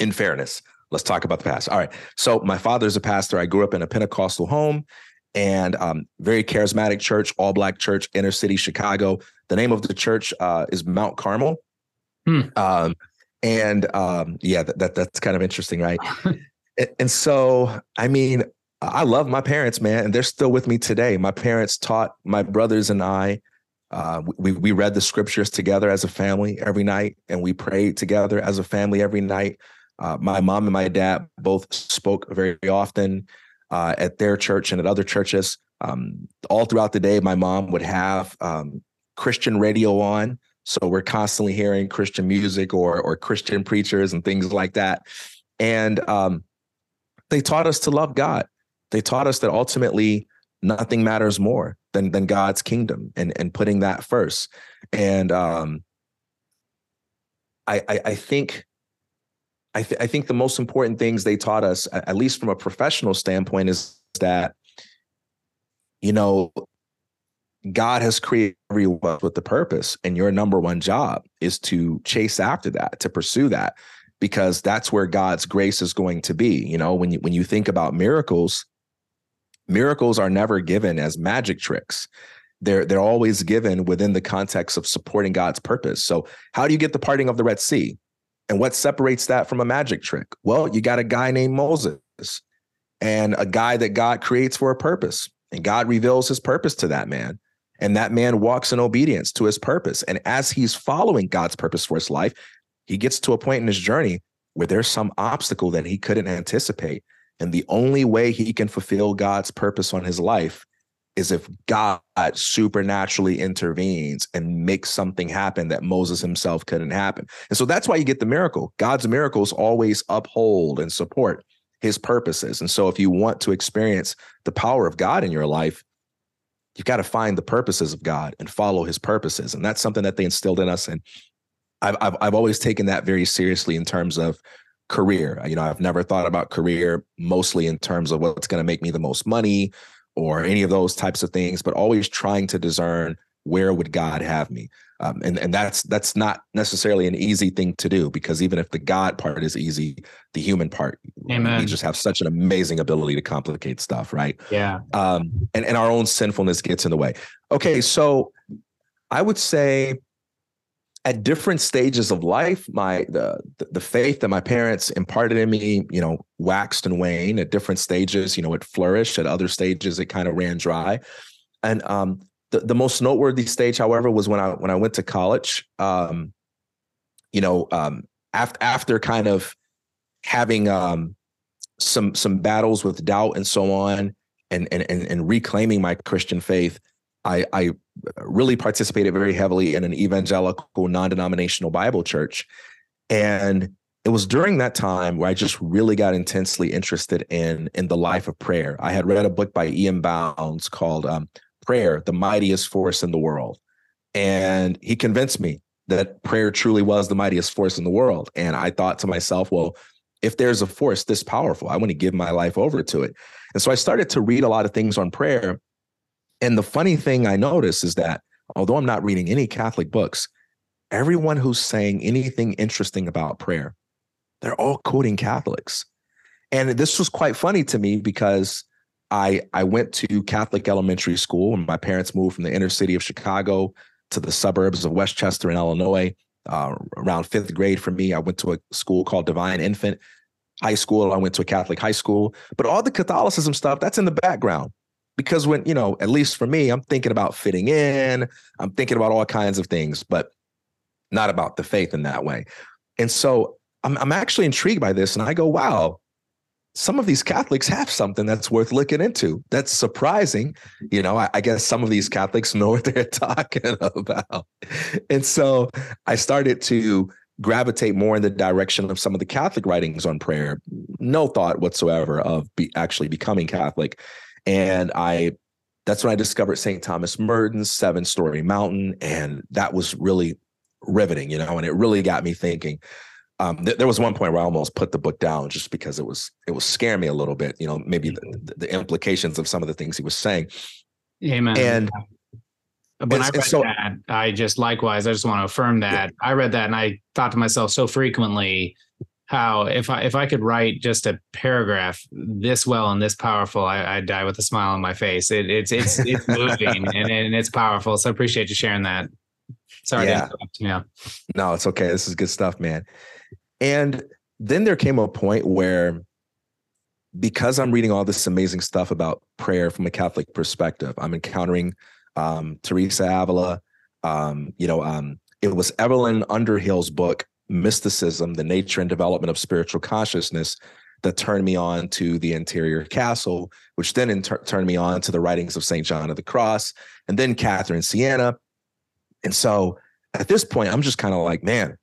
in fairness, let's talk about the past. All right. So my father's a pastor. I grew up in a Pentecostal home and um, very charismatic church, all black church, inner city Chicago. The name of the church uh, is Mount Carmel. Hmm. Um, and um, yeah, that, that, that's kind of interesting, right? and, and so, I mean, I love my parents, man, and they're still with me today. My parents taught my brothers and I. Uh, we we read the scriptures together as a family every night, and we prayed together as a family every night. Uh, my mom and my dad both spoke very often uh, at their church and at other churches. Um, all throughout the day, my mom would have um, Christian radio on. So we're constantly hearing Christian music or or Christian preachers and things like that. And um, they taught us to love God. They taught us that ultimately nothing matters more than than God's kingdom and and putting that first. And um, I, I, I think I, th- I think the most important things they taught us, at least from a professional standpoint, is that, you know, God has created everyone with the purpose, and your number one job is to chase after that, to pursue that, because that's where God's grace is going to be. You know, when you when you think about miracles, miracles are never given as magic tricks. They're they're always given within the context of supporting God's purpose. So, how do you get the parting of the Red Sea? And what separates that from a magic trick? Well, you got a guy named Moses and a guy that God creates for a purpose. And God reveals his purpose to that man. And that man walks in obedience to his purpose. And as he's following God's purpose for his life, he gets to a point in his journey where there's some obstacle that he couldn't anticipate. And the only way he can fulfill God's purpose on his life is if God supernaturally intervenes and makes something happen that Moses himself couldn't happen. And so that's why you get the miracle. God's miracles always uphold and support his purposes. And so if you want to experience the power of God in your life, you've got to find the purposes of God and follow his purposes. And that's something that they instilled in us. And I've, I've, I've always taken that very seriously in terms of career. You know, I've never thought about career mostly in terms of what's going to make me the most money or any of those types of things, but always trying to discern where would God have me. Um, and and that's that's not necessarily an easy thing to do because even if the God part is easy, the human part, Amen. we just have such an amazing ability to complicate stuff, right? Yeah. Um, and and our own sinfulness gets in the way. Okay, so I would say at different stages of life, my the the faith that my parents imparted in me, you know, waxed and waned at different stages. You know, it flourished. At other stages, it kind of ran dry. And um, the the most noteworthy stage, however, was when I when I went to college. Um, you know, um, after after kind of having um, some some battles with doubt and so on, and and and, and reclaiming my Christian faith, I, I really participated very heavily in an evangelical non-denominational Bible church, and it was during that time where I just really got intensely interested in in the life of prayer. I had read a book by E.M. Bounds called um, "Prayer: The Mightiest Force in the World," and he convinced me that prayer truly was the mightiest force in the world. And I thought to myself, well, if there's a force this powerful, I want to give my life over to it. And so I started to read a lot of things on prayer. And the funny thing I notice is that although I'm not reading any Catholic books, everyone who's saying anything interesting about prayer, they're all quoting Catholics. And this was quite funny to me because I I went to Catholic elementary school and my parents moved from the inner city of Chicago to the suburbs of Westchester in Illinois. Uh, around fifth grade for me, I went to a school called Divine Infant High School. I went to a Catholic high school, but all the Catholicism stuff that's in the background because when you know, at least for me, I'm thinking about fitting in. I'm thinking about all kinds of things, but not about the faith in that way. And so I'm, I'm actually intrigued by this, and I go, wow, some of these Catholics have something that's worth looking into. That's surprising. You know, I, I, guess some of these Catholics know what they're talking about. And so I started to gravitate more in the direction of some of the Catholic writings on prayer. No thought whatsoever of be actually becoming Catholic. And I that's when I discovered St. Thomas Merton's Seven Storey Mountain. And that was really riveting, you know, and it really got me thinking um, th- there was one point where I almost put the book down just because it was it was scaring me a little bit. You know, maybe the, the implications of some of the things he was saying. Amen. And when I read so, that, I just likewise, I just want to affirm that yeah. I read that and I thought to myself so frequently how if I if I could write just a paragraph this well and this powerful, I, would die with a smile on my face. It, it's it's it's moving and, and it's powerful. So I appreciate you sharing that. Sorry, yeah. yeah. No, it's okay. This is good stuff, man. And then there came a point where, because I'm reading all this amazing stuff about prayer from a Catholic perspective, I'm encountering um, Teresa Avila. Um, you know, um, it was Evelyn Underhill's book, Mysticism, the Nature and Development of Spiritual Consciousness, that turned me on to the interior castle, which then in ter- turned me on to the writings of St. John of the Cross, and then Catherine Siena. And so at this point, I'm just kind of like, man,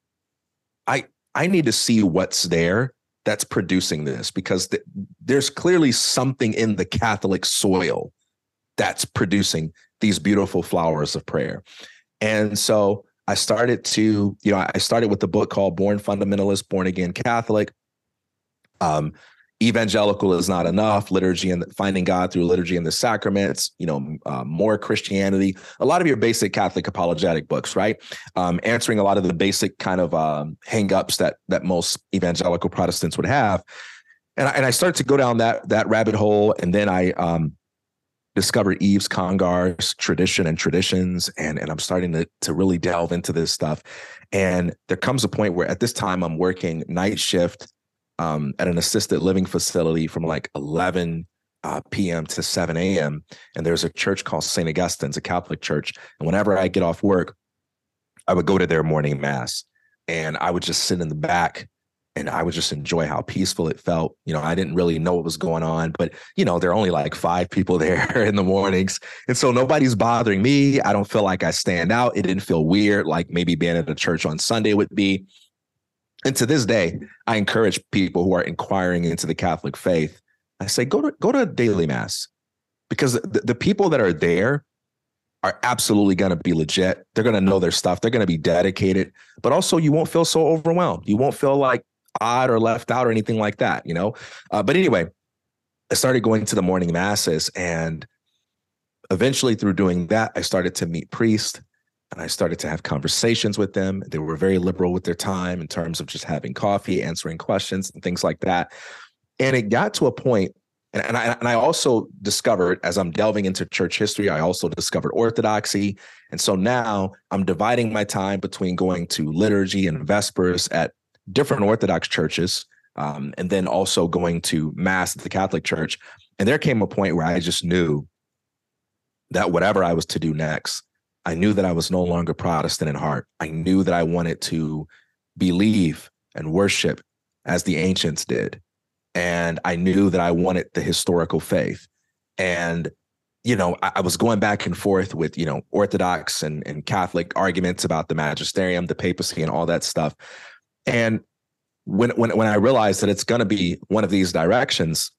I I need to see what's there that's producing this because th- there's clearly something in the Catholic soil that's producing these beautiful flowers of prayer. And so I started to, you know, I started with the book called Born Fundamentalist, Born Again Catholic. Um, evangelical is not enough. Liturgy and finding god through liturgy and the sacraments you know uh, more christianity. A lot of your basic catholic apologetic books right? Um, answering a lot of the basic kind of um, hangups that that most evangelical protestants would have. And I, and I started to go down that that rabbit hole and then i um, discovered Yves Congar's tradition and traditions and and I'm starting to to really delve into this stuff and there comes a point where at this time I'm working night shift um, at an assisted living facility from like 11 uh, p.m. to 7 a.m. And there's a church called St. Augustine's, a Catholic church. And whenever I get off work, I would go to their morning mass and I would just sit in the back and I would just enjoy how peaceful it felt. You know, I didn't really know what was going on, but you know, there are only like five people there in the mornings. And so nobody's bothering me. I don't feel like I stand out. It didn't feel weird, like maybe being at a church on Sunday would be. And to this day, I encourage people who are inquiring into the Catholic faith. I say, go to go to daily mass because the, the people that are there are absolutely going to be legit. They're going to know their stuff. They're going to be dedicated, but also you won't feel so overwhelmed. You won't feel like odd or left out or anything like that, you know? Uh, but anyway, I started going to the morning masses and eventually through doing that, I started to meet priests and I started to have conversations with them. They were very liberal with their time in terms of just having coffee, answering questions, and things like that. And it got to a point, and, and, I, and I also discovered as I'm delving into church history, I also discovered orthodoxy. And so now I'm dividing my time between going to liturgy and vespers at different Orthodox churches, um, and then also going to mass at the Catholic Church. And there came a point where I just knew that whatever I was to do next, I knew that I was no longer Protestant in heart. I knew that I wanted to believe and worship as the ancients did. And I knew that I wanted the historical faith. And, you know, I, I was going back and forth with, you know, Orthodox and, and Catholic arguments about the magisterium, the papacy, and all that stuff. And when when when I realized that it's going to be one of these directions,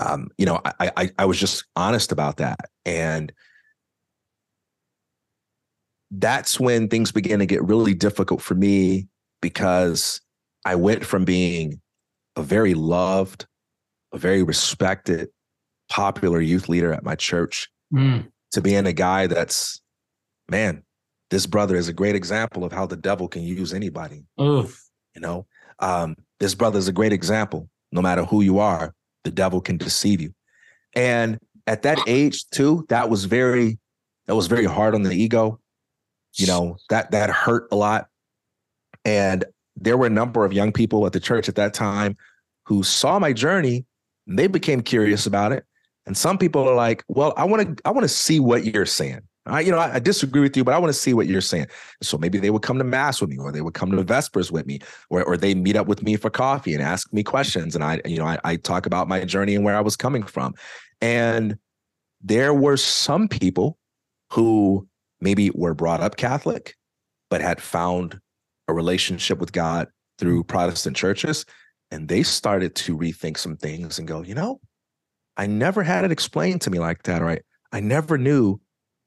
um, you know, I, I I was just honest about that, and that's when things began to get really difficult for me because I went from being a very loved, a very respected, popular youth leader at my church Mm. to being a guy that's, man, this brother is a great example of how the devil can use anybody. Oof. You know, um, this brother is a great example. No matter who you are, the devil can deceive you. And at that age, too, that was very, that was very hard on the ego. You know, that that hurt a lot. And there were a number of young people at the church at that time who saw my journey and they became curious about it. And some people are like, well, I want to, I want to see what you're saying. I, you know, I, I disagree with you, but I want to see what you're saying. So maybe they would come to mass with me, or they would come to Vespers with me, or or they meet up with me for coffee and ask me questions. And I, you know, I, I talk about my journey and where I was coming from. And there were some people who maybe were brought up Catholic, but had found a relationship with God through mm-hmm. Protestant churches. And they started to rethink some things and go, you know, I never had it explained to me like that. Right. I never knew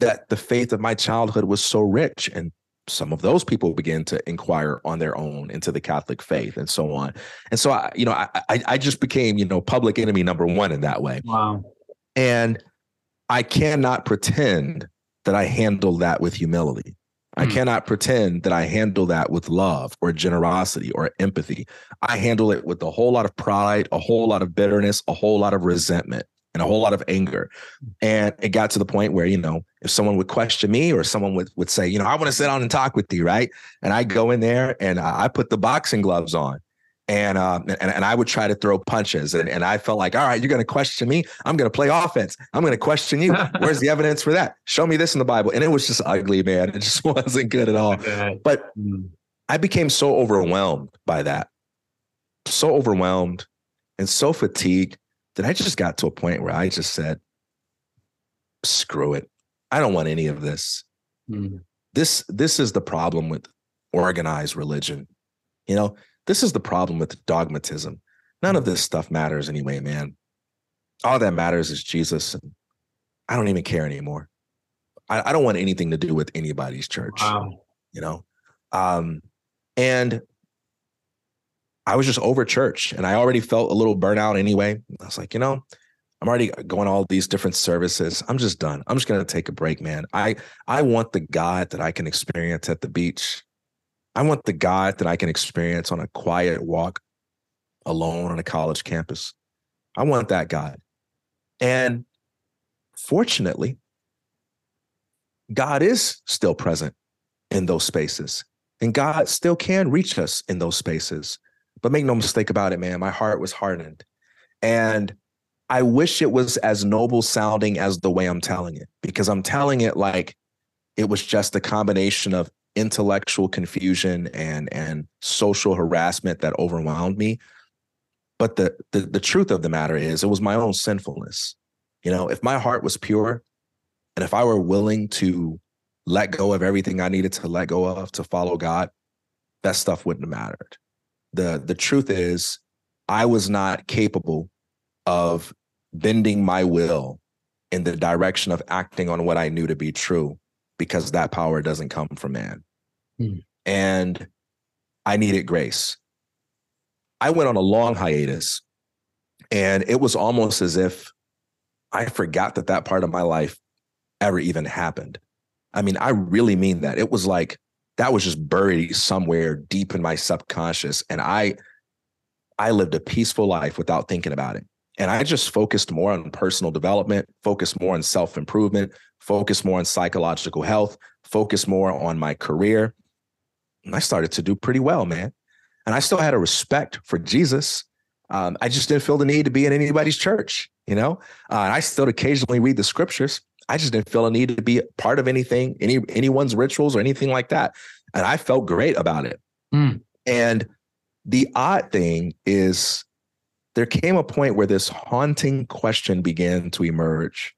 that the faith of my childhood was so rich. And some of those people began to inquire on their own into the Catholic faith and so on. And so I, you know, I I, I just became, you know, public enemy number one in that way. Wow. And I cannot pretend that I handle that with humility. I Hmm. cannot pretend that I handle that with love or generosity or empathy. I handle it with a whole lot of pride, a whole lot of bitterness, a whole lot of resentment, and a whole lot of anger. And it got to the point where, you know, if someone would question me or someone would, would say, you know, I want to sit down and talk with you, right? And I go in there and I put the boxing gloves on. And um and, and I would try to throw punches. And, and I felt like all right you're going to question me. I'm going to play offense. I'm going to question you. Where's the evidence for that? Show me this in the Bible. And it was just ugly man. It just wasn't good at all. But Mm. I became so overwhelmed by that. So overwhelmed and so fatigued that I just got to a point where I just said screw it. I don't want any of this. Mm. this this is the problem with organized religion you know? This is the problem with dogmatism. None of this stuff matters anyway man. All that matters is jesus and i don't even care anymore. I, I don't want anything to do with anybody's church Wow. you know? Um and i was just over church and i already felt a little burnout anyway. I was like you know i'm already going all these different services. I'm just done. I'm just going to take a break man. I i want the god that i can experience at the beach. I want the god that i can experience on a quiet walk alone on a college campus. I want that god. And fortunately god is still present in those spaces and God still can reach us in those spaces. But make no mistake about it, man, my heart was hardened. And I wish it was as noble sounding as the way I'm telling it, because I'm telling it like it was just a combination of intellectual confusion and and social harassment that overwhelmed me. But the, the the truth of the matter is it was my own sinfulness. You know, if my heart was pure and if I were willing to let go of everything I needed to let go of to follow God, that stuff wouldn't have mattered. The the truth is I was not capable of bending my will in the direction of acting on what I knew to be true because that power doesn't come from man. Hmm. And I needed grace. I went on a long hiatus and it was almost as if I forgot that that part of my life ever even happened. I mean, I really mean that. It was like that was just buried somewhere deep in my subconscious. And I I lived a peaceful life without thinking about it. And I just focused more on personal development, focused more on self-improvement, focused more on psychological health, focused more on my career. And I started to do pretty well, man. And I still had a respect for Jesus. Um, I just didn't feel the need to be in anybody's church, you know. Uh, I still occasionally read the scriptures. I just didn't feel a need to be part of anything, any anyone's rituals or anything like that. And I felt great about it. Mm. And the odd thing is there came a point where this haunting question began to emerge.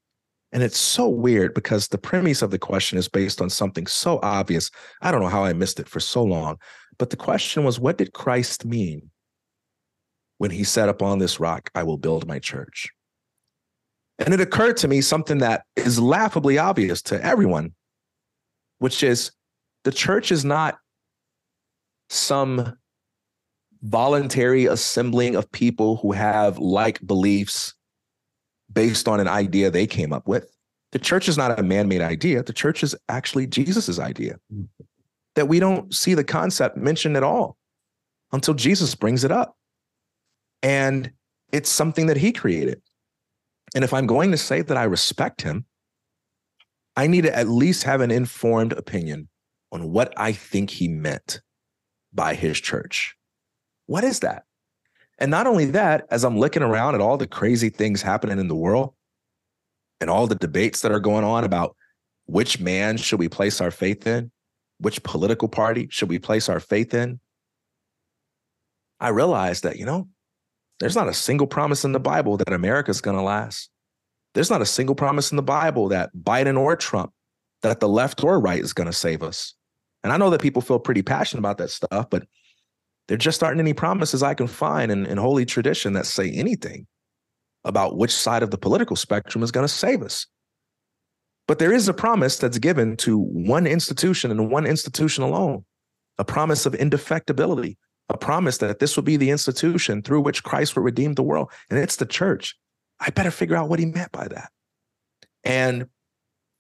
And it's so weird because the premise of the question is based on something so obvious. I don't know how I missed it for so long. But the question was, what did Christ mean when he said, Upon this rock, I will build my church? And it occurred to me something that is laughably obvious to everyone, which is the church is not some voluntary assembling of people who have like beliefs based on an idea they came up with. The church is not a man made idea. The church is actually Jesus's idea. That we don't see the concept mentioned at all until Jesus brings it up. And it's something that he created. And if I'm going to say that I respect him, I need to at least have an informed opinion on what I think he meant by his church. What is that? And not only that, as I'm looking around at all the crazy things happening in the world and all the debates that are going on about which man should we place our faith in, which political party should we place our faith in, I realized that, you know, there's not a single promise in the Bible that America's going to last. There's not a single promise in the Bible that Biden or Trump, that the left or right is going to save us. And I know that people feel pretty passionate about that stuff, but there just aren't any promises I can find in, in holy tradition that say anything about which side of the political spectrum is going to save us. But there is a promise that's given to one institution and one institution alone a promise of indefectibility, a promise that this would be the institution through which Christ would redeem the world. And it's the church. I better figure out what he meant by that. And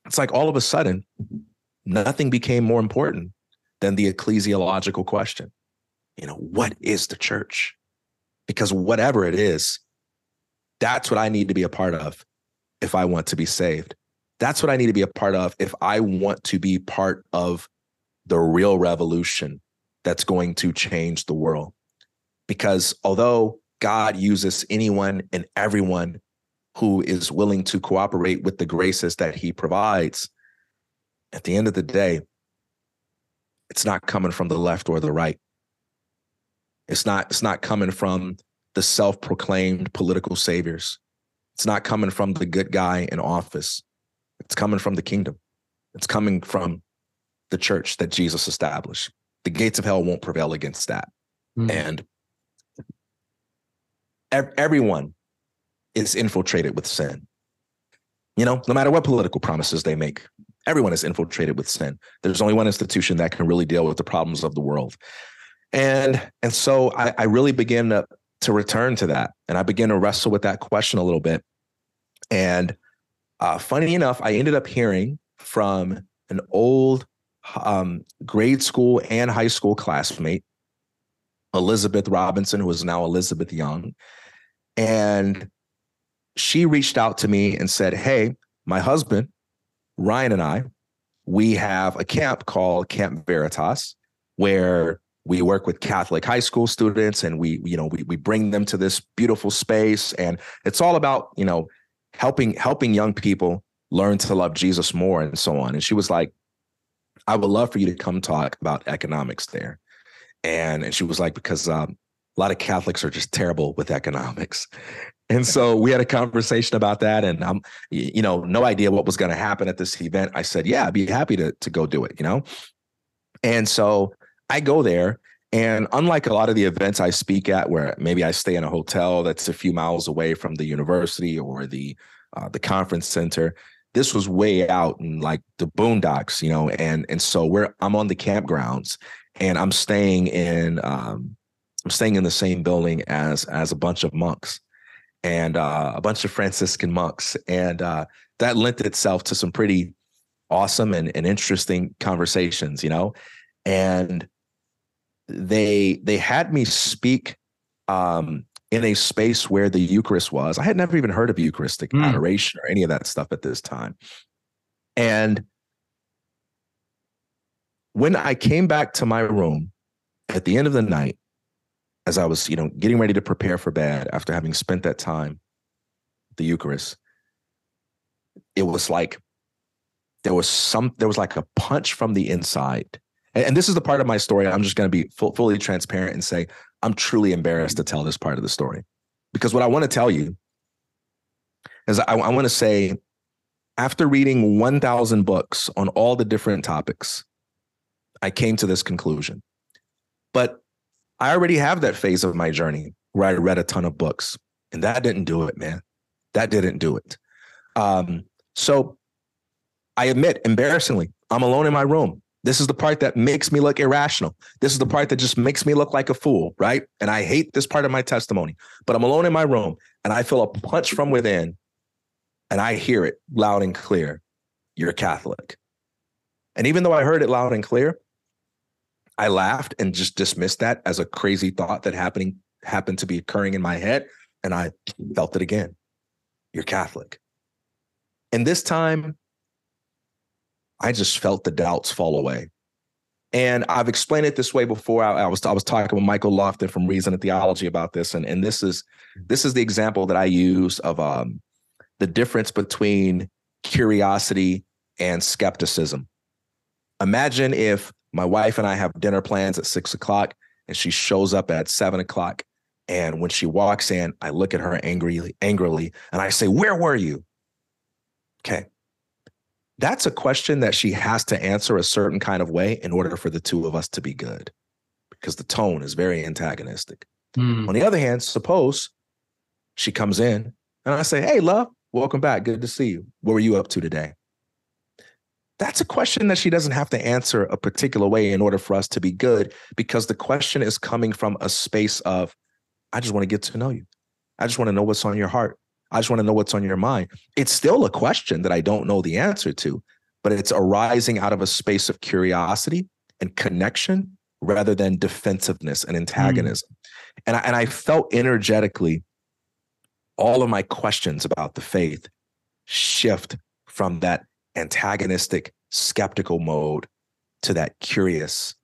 it's like all of a sudden, nothing became more important than the ecclesiological question you know, what is the church? Because whatever it is, that's what I need to be a part of if I want to be saved. That's what I need to be a part of if I want to be part of the real revolution that's going to change the world. Because although God uses anyone and everyone who is willing to cooperate with the graces that he provides, at the end of the day, it's not coming from the left or the right. It's not it's not coming from the self-proclaimed political saviors. It's not coming from the good guy in office. It's coming from the kingdom. It's coming from the church that Jesus established. The gates of hell won't prevail against that. Mm. And ev- everyone is infiltrated with sin. You know, no matter what political promises they make, everyone is infiltrated with sin. There's only one institution that can really deal with the problems of the world and and so I, I really began to to return to that, and I began to wrestle with that question a little bit. And uh, funny enough, I ended up hearing from an old um, grade school and high school classmate, Elizabeth Robinson, who is now Elizabeth Young, and she reached out to me and said, "Hey, my husband Ryan and I, we have a camp called Camp Veritas, where we work with Catholic high school students and we, you know, we, we bring them to this beautiful space. And it's all about, you know, helping, helping young people learn to love Jesus more and so on. And she was like, I would love for you to come talk about economics there. And, and she was like, because um, a lot of Catholics are just terrible with economics. And so we had a conversation about that. And I'm, you know, no idea what was going to happen at this event. I said, yeah, I'd be happy to, to go do it, you know? And so I go there and unlike a lot of the events I speak at, where maybe I stay in a hotel that's a few miles away from the university or the uh, the conference center, this was way out in like the boondocks, you know. And and so we're I'm on the campgrounds, and I'm staying in um, I'm staying in the same building as as a bunch of monks, and uh, a bunch of Franciscan monks, and uh, that lent itself to some pretty awesome and, and interesting conversations, you know. And they they had me speak um, in a space where the Eucharist was. I had never even heard of Eucharistic mm. adoration or any of that stuff at this time. And when I came back to my room at the end of the night, as I was, you know, getting ready to prepare for bed after having spent that time, the Eucharist, it was like there was some, there was like a punch from the inside and, and this is the part of my story I'm just going to be full, fully transparent and say I'm truly embarrassed to tell this part of the story because what I want to tell you is I, I want to say, after reading 1,000 books on all the different topics, I came to this conclusion. But I already have that phase of my journey where I read a ton of books, and that didn't do it, man. That didn't do it. Um, so I admit, embarrassingly, I'm alone in my room. This is the part that makes me look irrational. This is the part that just makes me look like a fool, right? And I hate this part of my testimony, but I'm alone in my room and I feel a punch from within and I hear it loud and clear. You're Catholic. And even though I heard it loud and clear, I laughed and just dismissed that as a crazy thought that happening happened to be occurring in my head. And I felt it again. You're Catholic. And this time I just felt the doubts fall away. And I've explained it this way before. I, I, was I was talking with Michael Lofton from Reason and Theology about this, and and this is this is the example that I use of um, the difference between curiosity and skepticism. Imagine if my wife and I have dinner plans at six o'clock, and she shows up at seven o'clock, and when she walks in, I look at her angrily, angrily, and I say, "Where were you?" Okay, that's a question that she has to answer a certain kind of way in order for the two of us to be good because the tone is very antagonistic. Mm. On the other hand, suppose she comes in and I say, Hey, love, welcome back. Good to see you. What were you up to today? That's a question that she doesn't have to answer a particular way in order for us to be good because the question is coming from a space of, I just want to get to know you. I just want to know what's on your heart. I just want to know what's on your mind. It's still a question that I don't know the answer to, but it's arising out of a space of curiosity and connection rather than defensiveness and antagonism. Mm. And, I, and I felt energetically all of my questions about the faith shift from that antagonistic, skeptical mode to that curious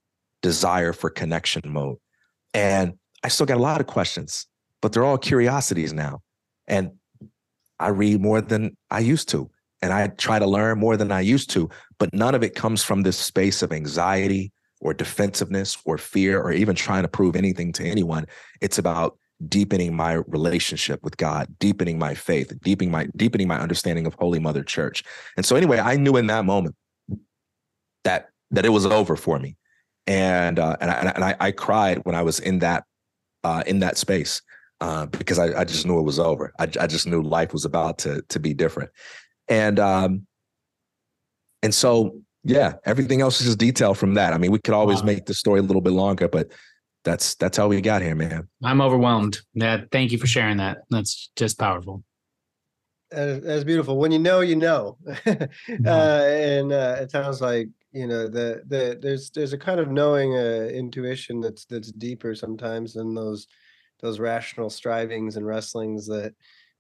desire for connection mode. And I still got a lot of questions, but they're all curiosities now. And I read more than I used to, and I try to learn more than I used to, but none of it comes from this space of anxiety or defensiveness or fear or even trying to prove anything to anyone. It's about deepening my relationship with God, deepening my faith, deepening my deepening my understanding of Holy Mother Church. And so anyway, I knew in that moment that that it was over for me. And uh, and I, and I, I cried when I was in that uh, in that space uh, because I, I, just knew it was over. I, I, just knew life was about to to be different, and um, and so yeah, everything else is just detail from that. I mean, we could always wow. make the story a little bit longer, but that's that's how we got here, man. I'm overwhelmed. Yeah, thank you for sharing that. That's just powerful. that's beautiful. When you know, you know, uh, and uh, it sounds like you know the the there's there's a kind of knowing uh, intuition that's that's deeper sometimes than those those rational strivings and wrestlings that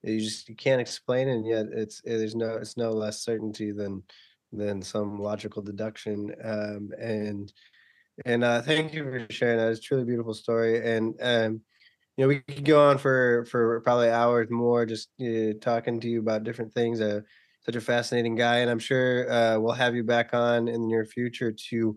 you just you can't explain and yet it's eh, there's no it's no less certainty than than some logical deduction um, and and uh, thank you for sharing that. It's truly beautiful story and um, you know we could go on for for probably hours more just uh, talking to you about different things. Uh, such a fascinating guy and i'm sure uh, we'll have you back on in the near future to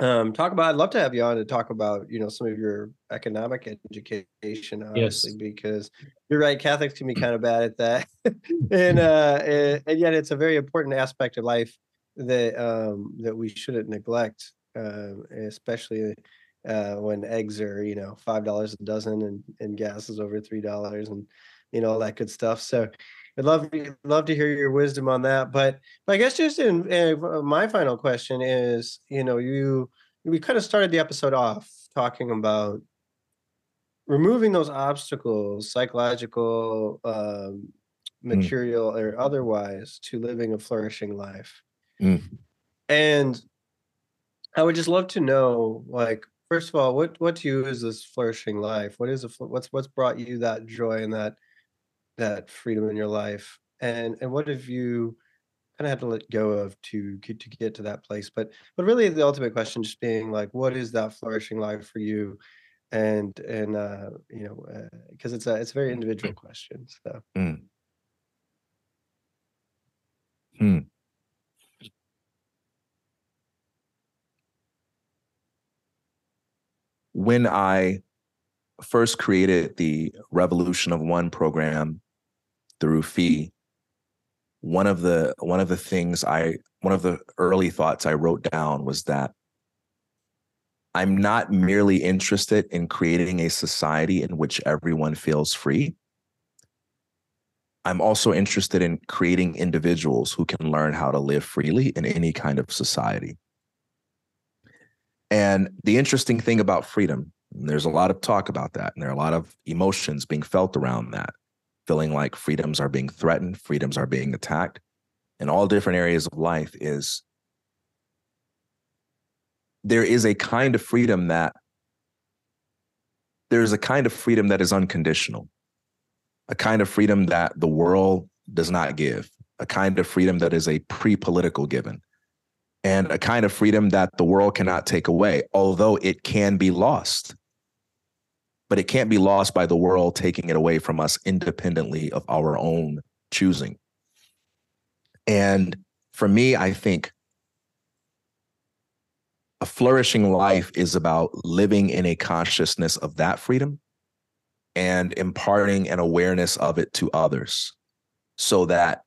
um, talk about. I'd love to have you on to talk about you know some of your economic education, obviously, yes. because you're right. Catholics can be kind of bad at that, and uh, and, and, yet it's a very important aspect of life that um, that we shouldn't neglect, uh, especially uh, when eggs are you know five dollars a dozen and and gas is over three dollars and you know all that good stuff. So I'd love love to hear your wisdom on that. But, but I guess just in, in uh, my final question is, you know, you we kind of started the episode off talking about removing those obstacles, psychological, um, hmm. material, mm. or otherwise, to living a flourishing life. Mm. And I would just love to know, like, first of all, what what to you is this flourishing life? What is a what's what's brought you that joy and that that freedom in your life and and what have you kind of had to let go of to get to get to that place but but really the ultimate question just being like what is that flourishing life for you and and uh you know because uh, it's a it's a very individual question so mm. Hmm. When I first created the Revolution of One program through FEE, one of the one of the things I one of the early thoughts I wrote down was that I'm not merely interested in creating a society in which everyone feels free. I'm also interested in creating individuals who can learn how to live freely in any kind of society. And the interesting thing about freedom, there's a lot of talk about that, and there are a lot of emotions being felt around that, feeling like freedoms are being threatened, freedoms are being attacked in all different areas of life is there is a kind of freedom that there's a kind of freedom that is unconditional, a kind of freedom that the world does not give, a kind of freedom that is a pre political given, and a kind of freedom that the world cannot take away, although it can be lost. But it can't be lost by the world taking it away from us independently of our own choosing. And for me, I think a flourishing life is about living in a consciousness of that freedom and imparting an awareness of it to others so that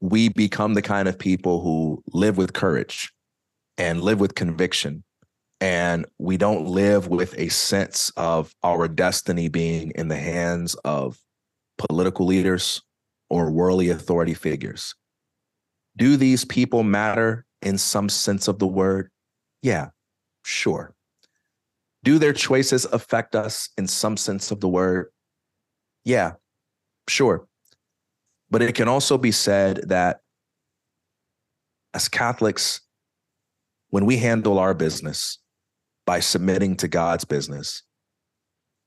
we become the kind of people who live with courage and live with conviction and we don't live with a sense of our destiny being in the hands of political leaders or worldly authority figures do these people matter in some sense of the word yeah, sure. Do their choices affect us in some sense of the word? Yeah, sure. But it can also be said that as Catholics, when we handle our business by submitting to God's business,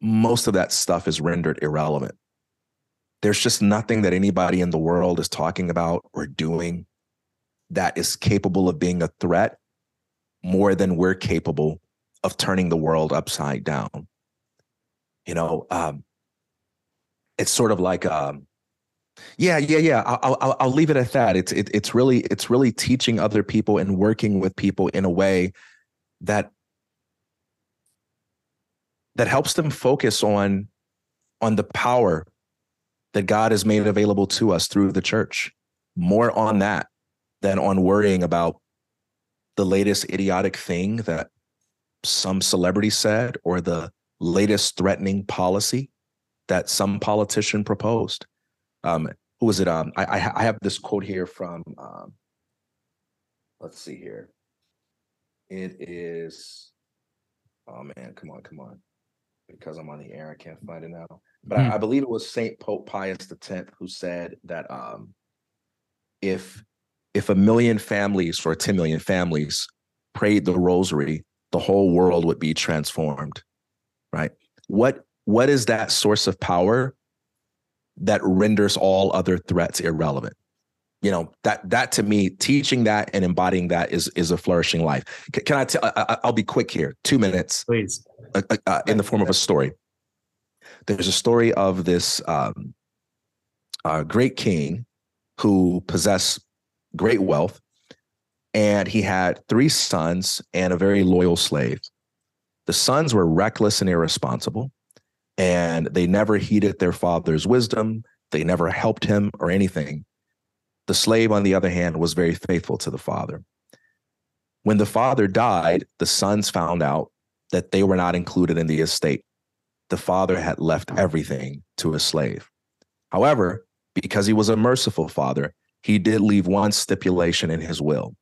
most of that stuff is rendered irrelevant. There's just nothing that anybody in the world is talking about or doing that is capable of being a threat more than we're capable of turning the world upside down. You know, um, it's sort of like, um, yeah, yeah, yeah. I'll, I'll, I'll leave it at that. It's it, it's really it's really teaching other people and working with people in a way that that helps them focus on on the power that God has made available to us through the church. More on that than on worrying about the latest idiotic thing that some celebrity said or the latest threatening policy that some politician proposed. Um, who was it? Um, I, I have this quote here from. Um, let's see here. It is. Oh man, come on, come on. Because I'm on the air, I can't find it now. But I, hmm. I believe it was Saint Pope Pius X who said that um, if if a million families or 10 million families prayed the rosary, the whole world would be transformed. Right? What what is that source of power that renders all other threats irrelevant? You know, that that to me, teaching that and embodying that is is a flourishing life. Can, can I tell I, will be quick here. 2 minutes. Please. Uh, uh, uh, in the form of a story. There's a story of this um, uh, great king who possessed great wealth, and he had three sons and a very loyal slave. The sons were reckless and irresponsible, and they never heeded their father's wisdom. They never helped him or anything. The slave, on the other hand, was very faithful to the father. When the father died, the sons found out that they were not included in the estate. The father had left everything to his slave. However, because he was a merciful father, he did leave one stipulation in his will.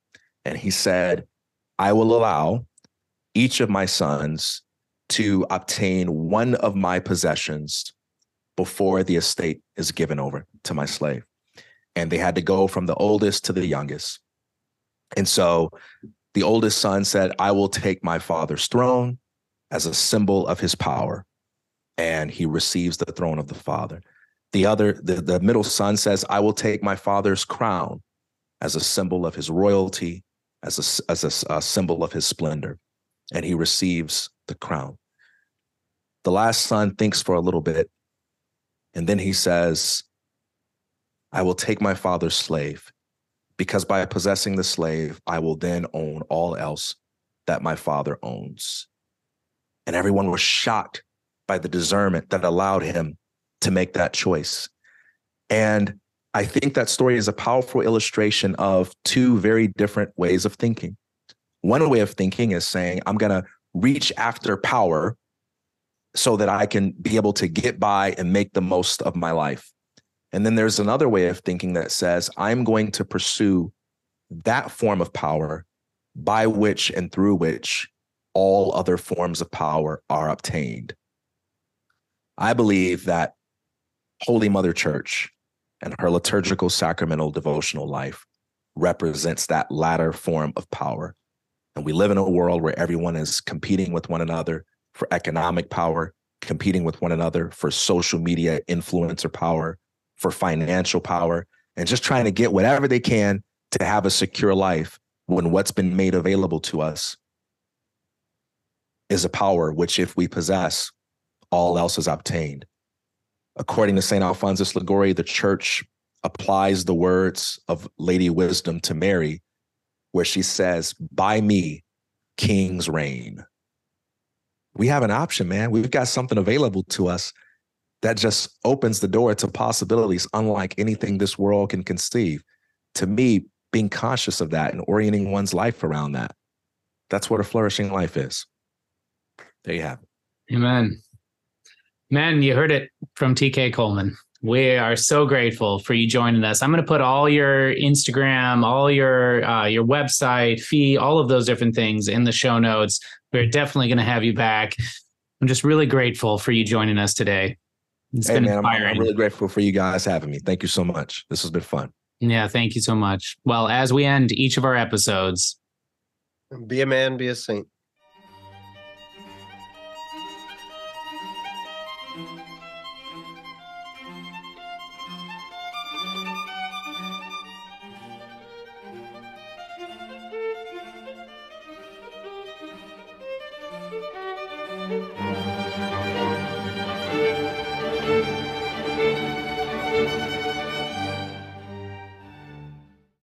And he said, I will allow each of my sons to obtain one of my possessions before the estate is given over to my slave. And they had to go from the oldest to the youngest. And so the oldest son said, I will take my father's throne as a symbol of his power. And he receives the throne of the father. The other, the, the middle son says, I will take my father's crown as a symbol of his royalty, as a, as a, a symbol of his splendor. And he receives the crown. The last son thinks for a little bit, and then he says, I will take my father's slave, because by possessing the slave, I will then own all else that my father owns. And everyone was shocked by the discernment that allowed him to make that choice. And I think that story is a powerful illustration of two very different ways of thinking. One way of thinking is saying, I'm going to reach after power so that I can be able to get by and make the most of my life. And then there's another way of thinking that says, I'm going to pursue that form of power by which and through which all other forms of power are obtained. I believe that Holy Mother Church and her liturgical sacramental devotional life represents that latter form of power. And we live in a world where everyone is competing with one another for economic power, competing with one another for social media influencer power, for financial power, and just trying to get whatever they can to have a secure life when what's been made available to us is a power which, if we possess, all else is obtained. According to St. Alphonsus Liguori, the church applies the words of Lady Wisdom to Mary, where she says, By me, kings reign. We have an option, man. We've got something available to us that just opens the door to possibilities unlike anything this world can conceive. To me, being conscious of that and orienting one's life around that, that's what a flourishing life is. There you have it. Amen. Man, you heard it from TK Coleman. We are so grateful for you joining us. I'm going to put all your Instagram, all your uh, your website, fee, all of those different things in the show notes. We're definitely going to have you back. I'm just really grateful for you joining us today. It's hey, been man, inspiring. I'm, I'm really grateful for you guys having me. Thank you so much. This has been fun. Yeah, thank you so much. Well, as we end each of our episodes, be a man, be a saint.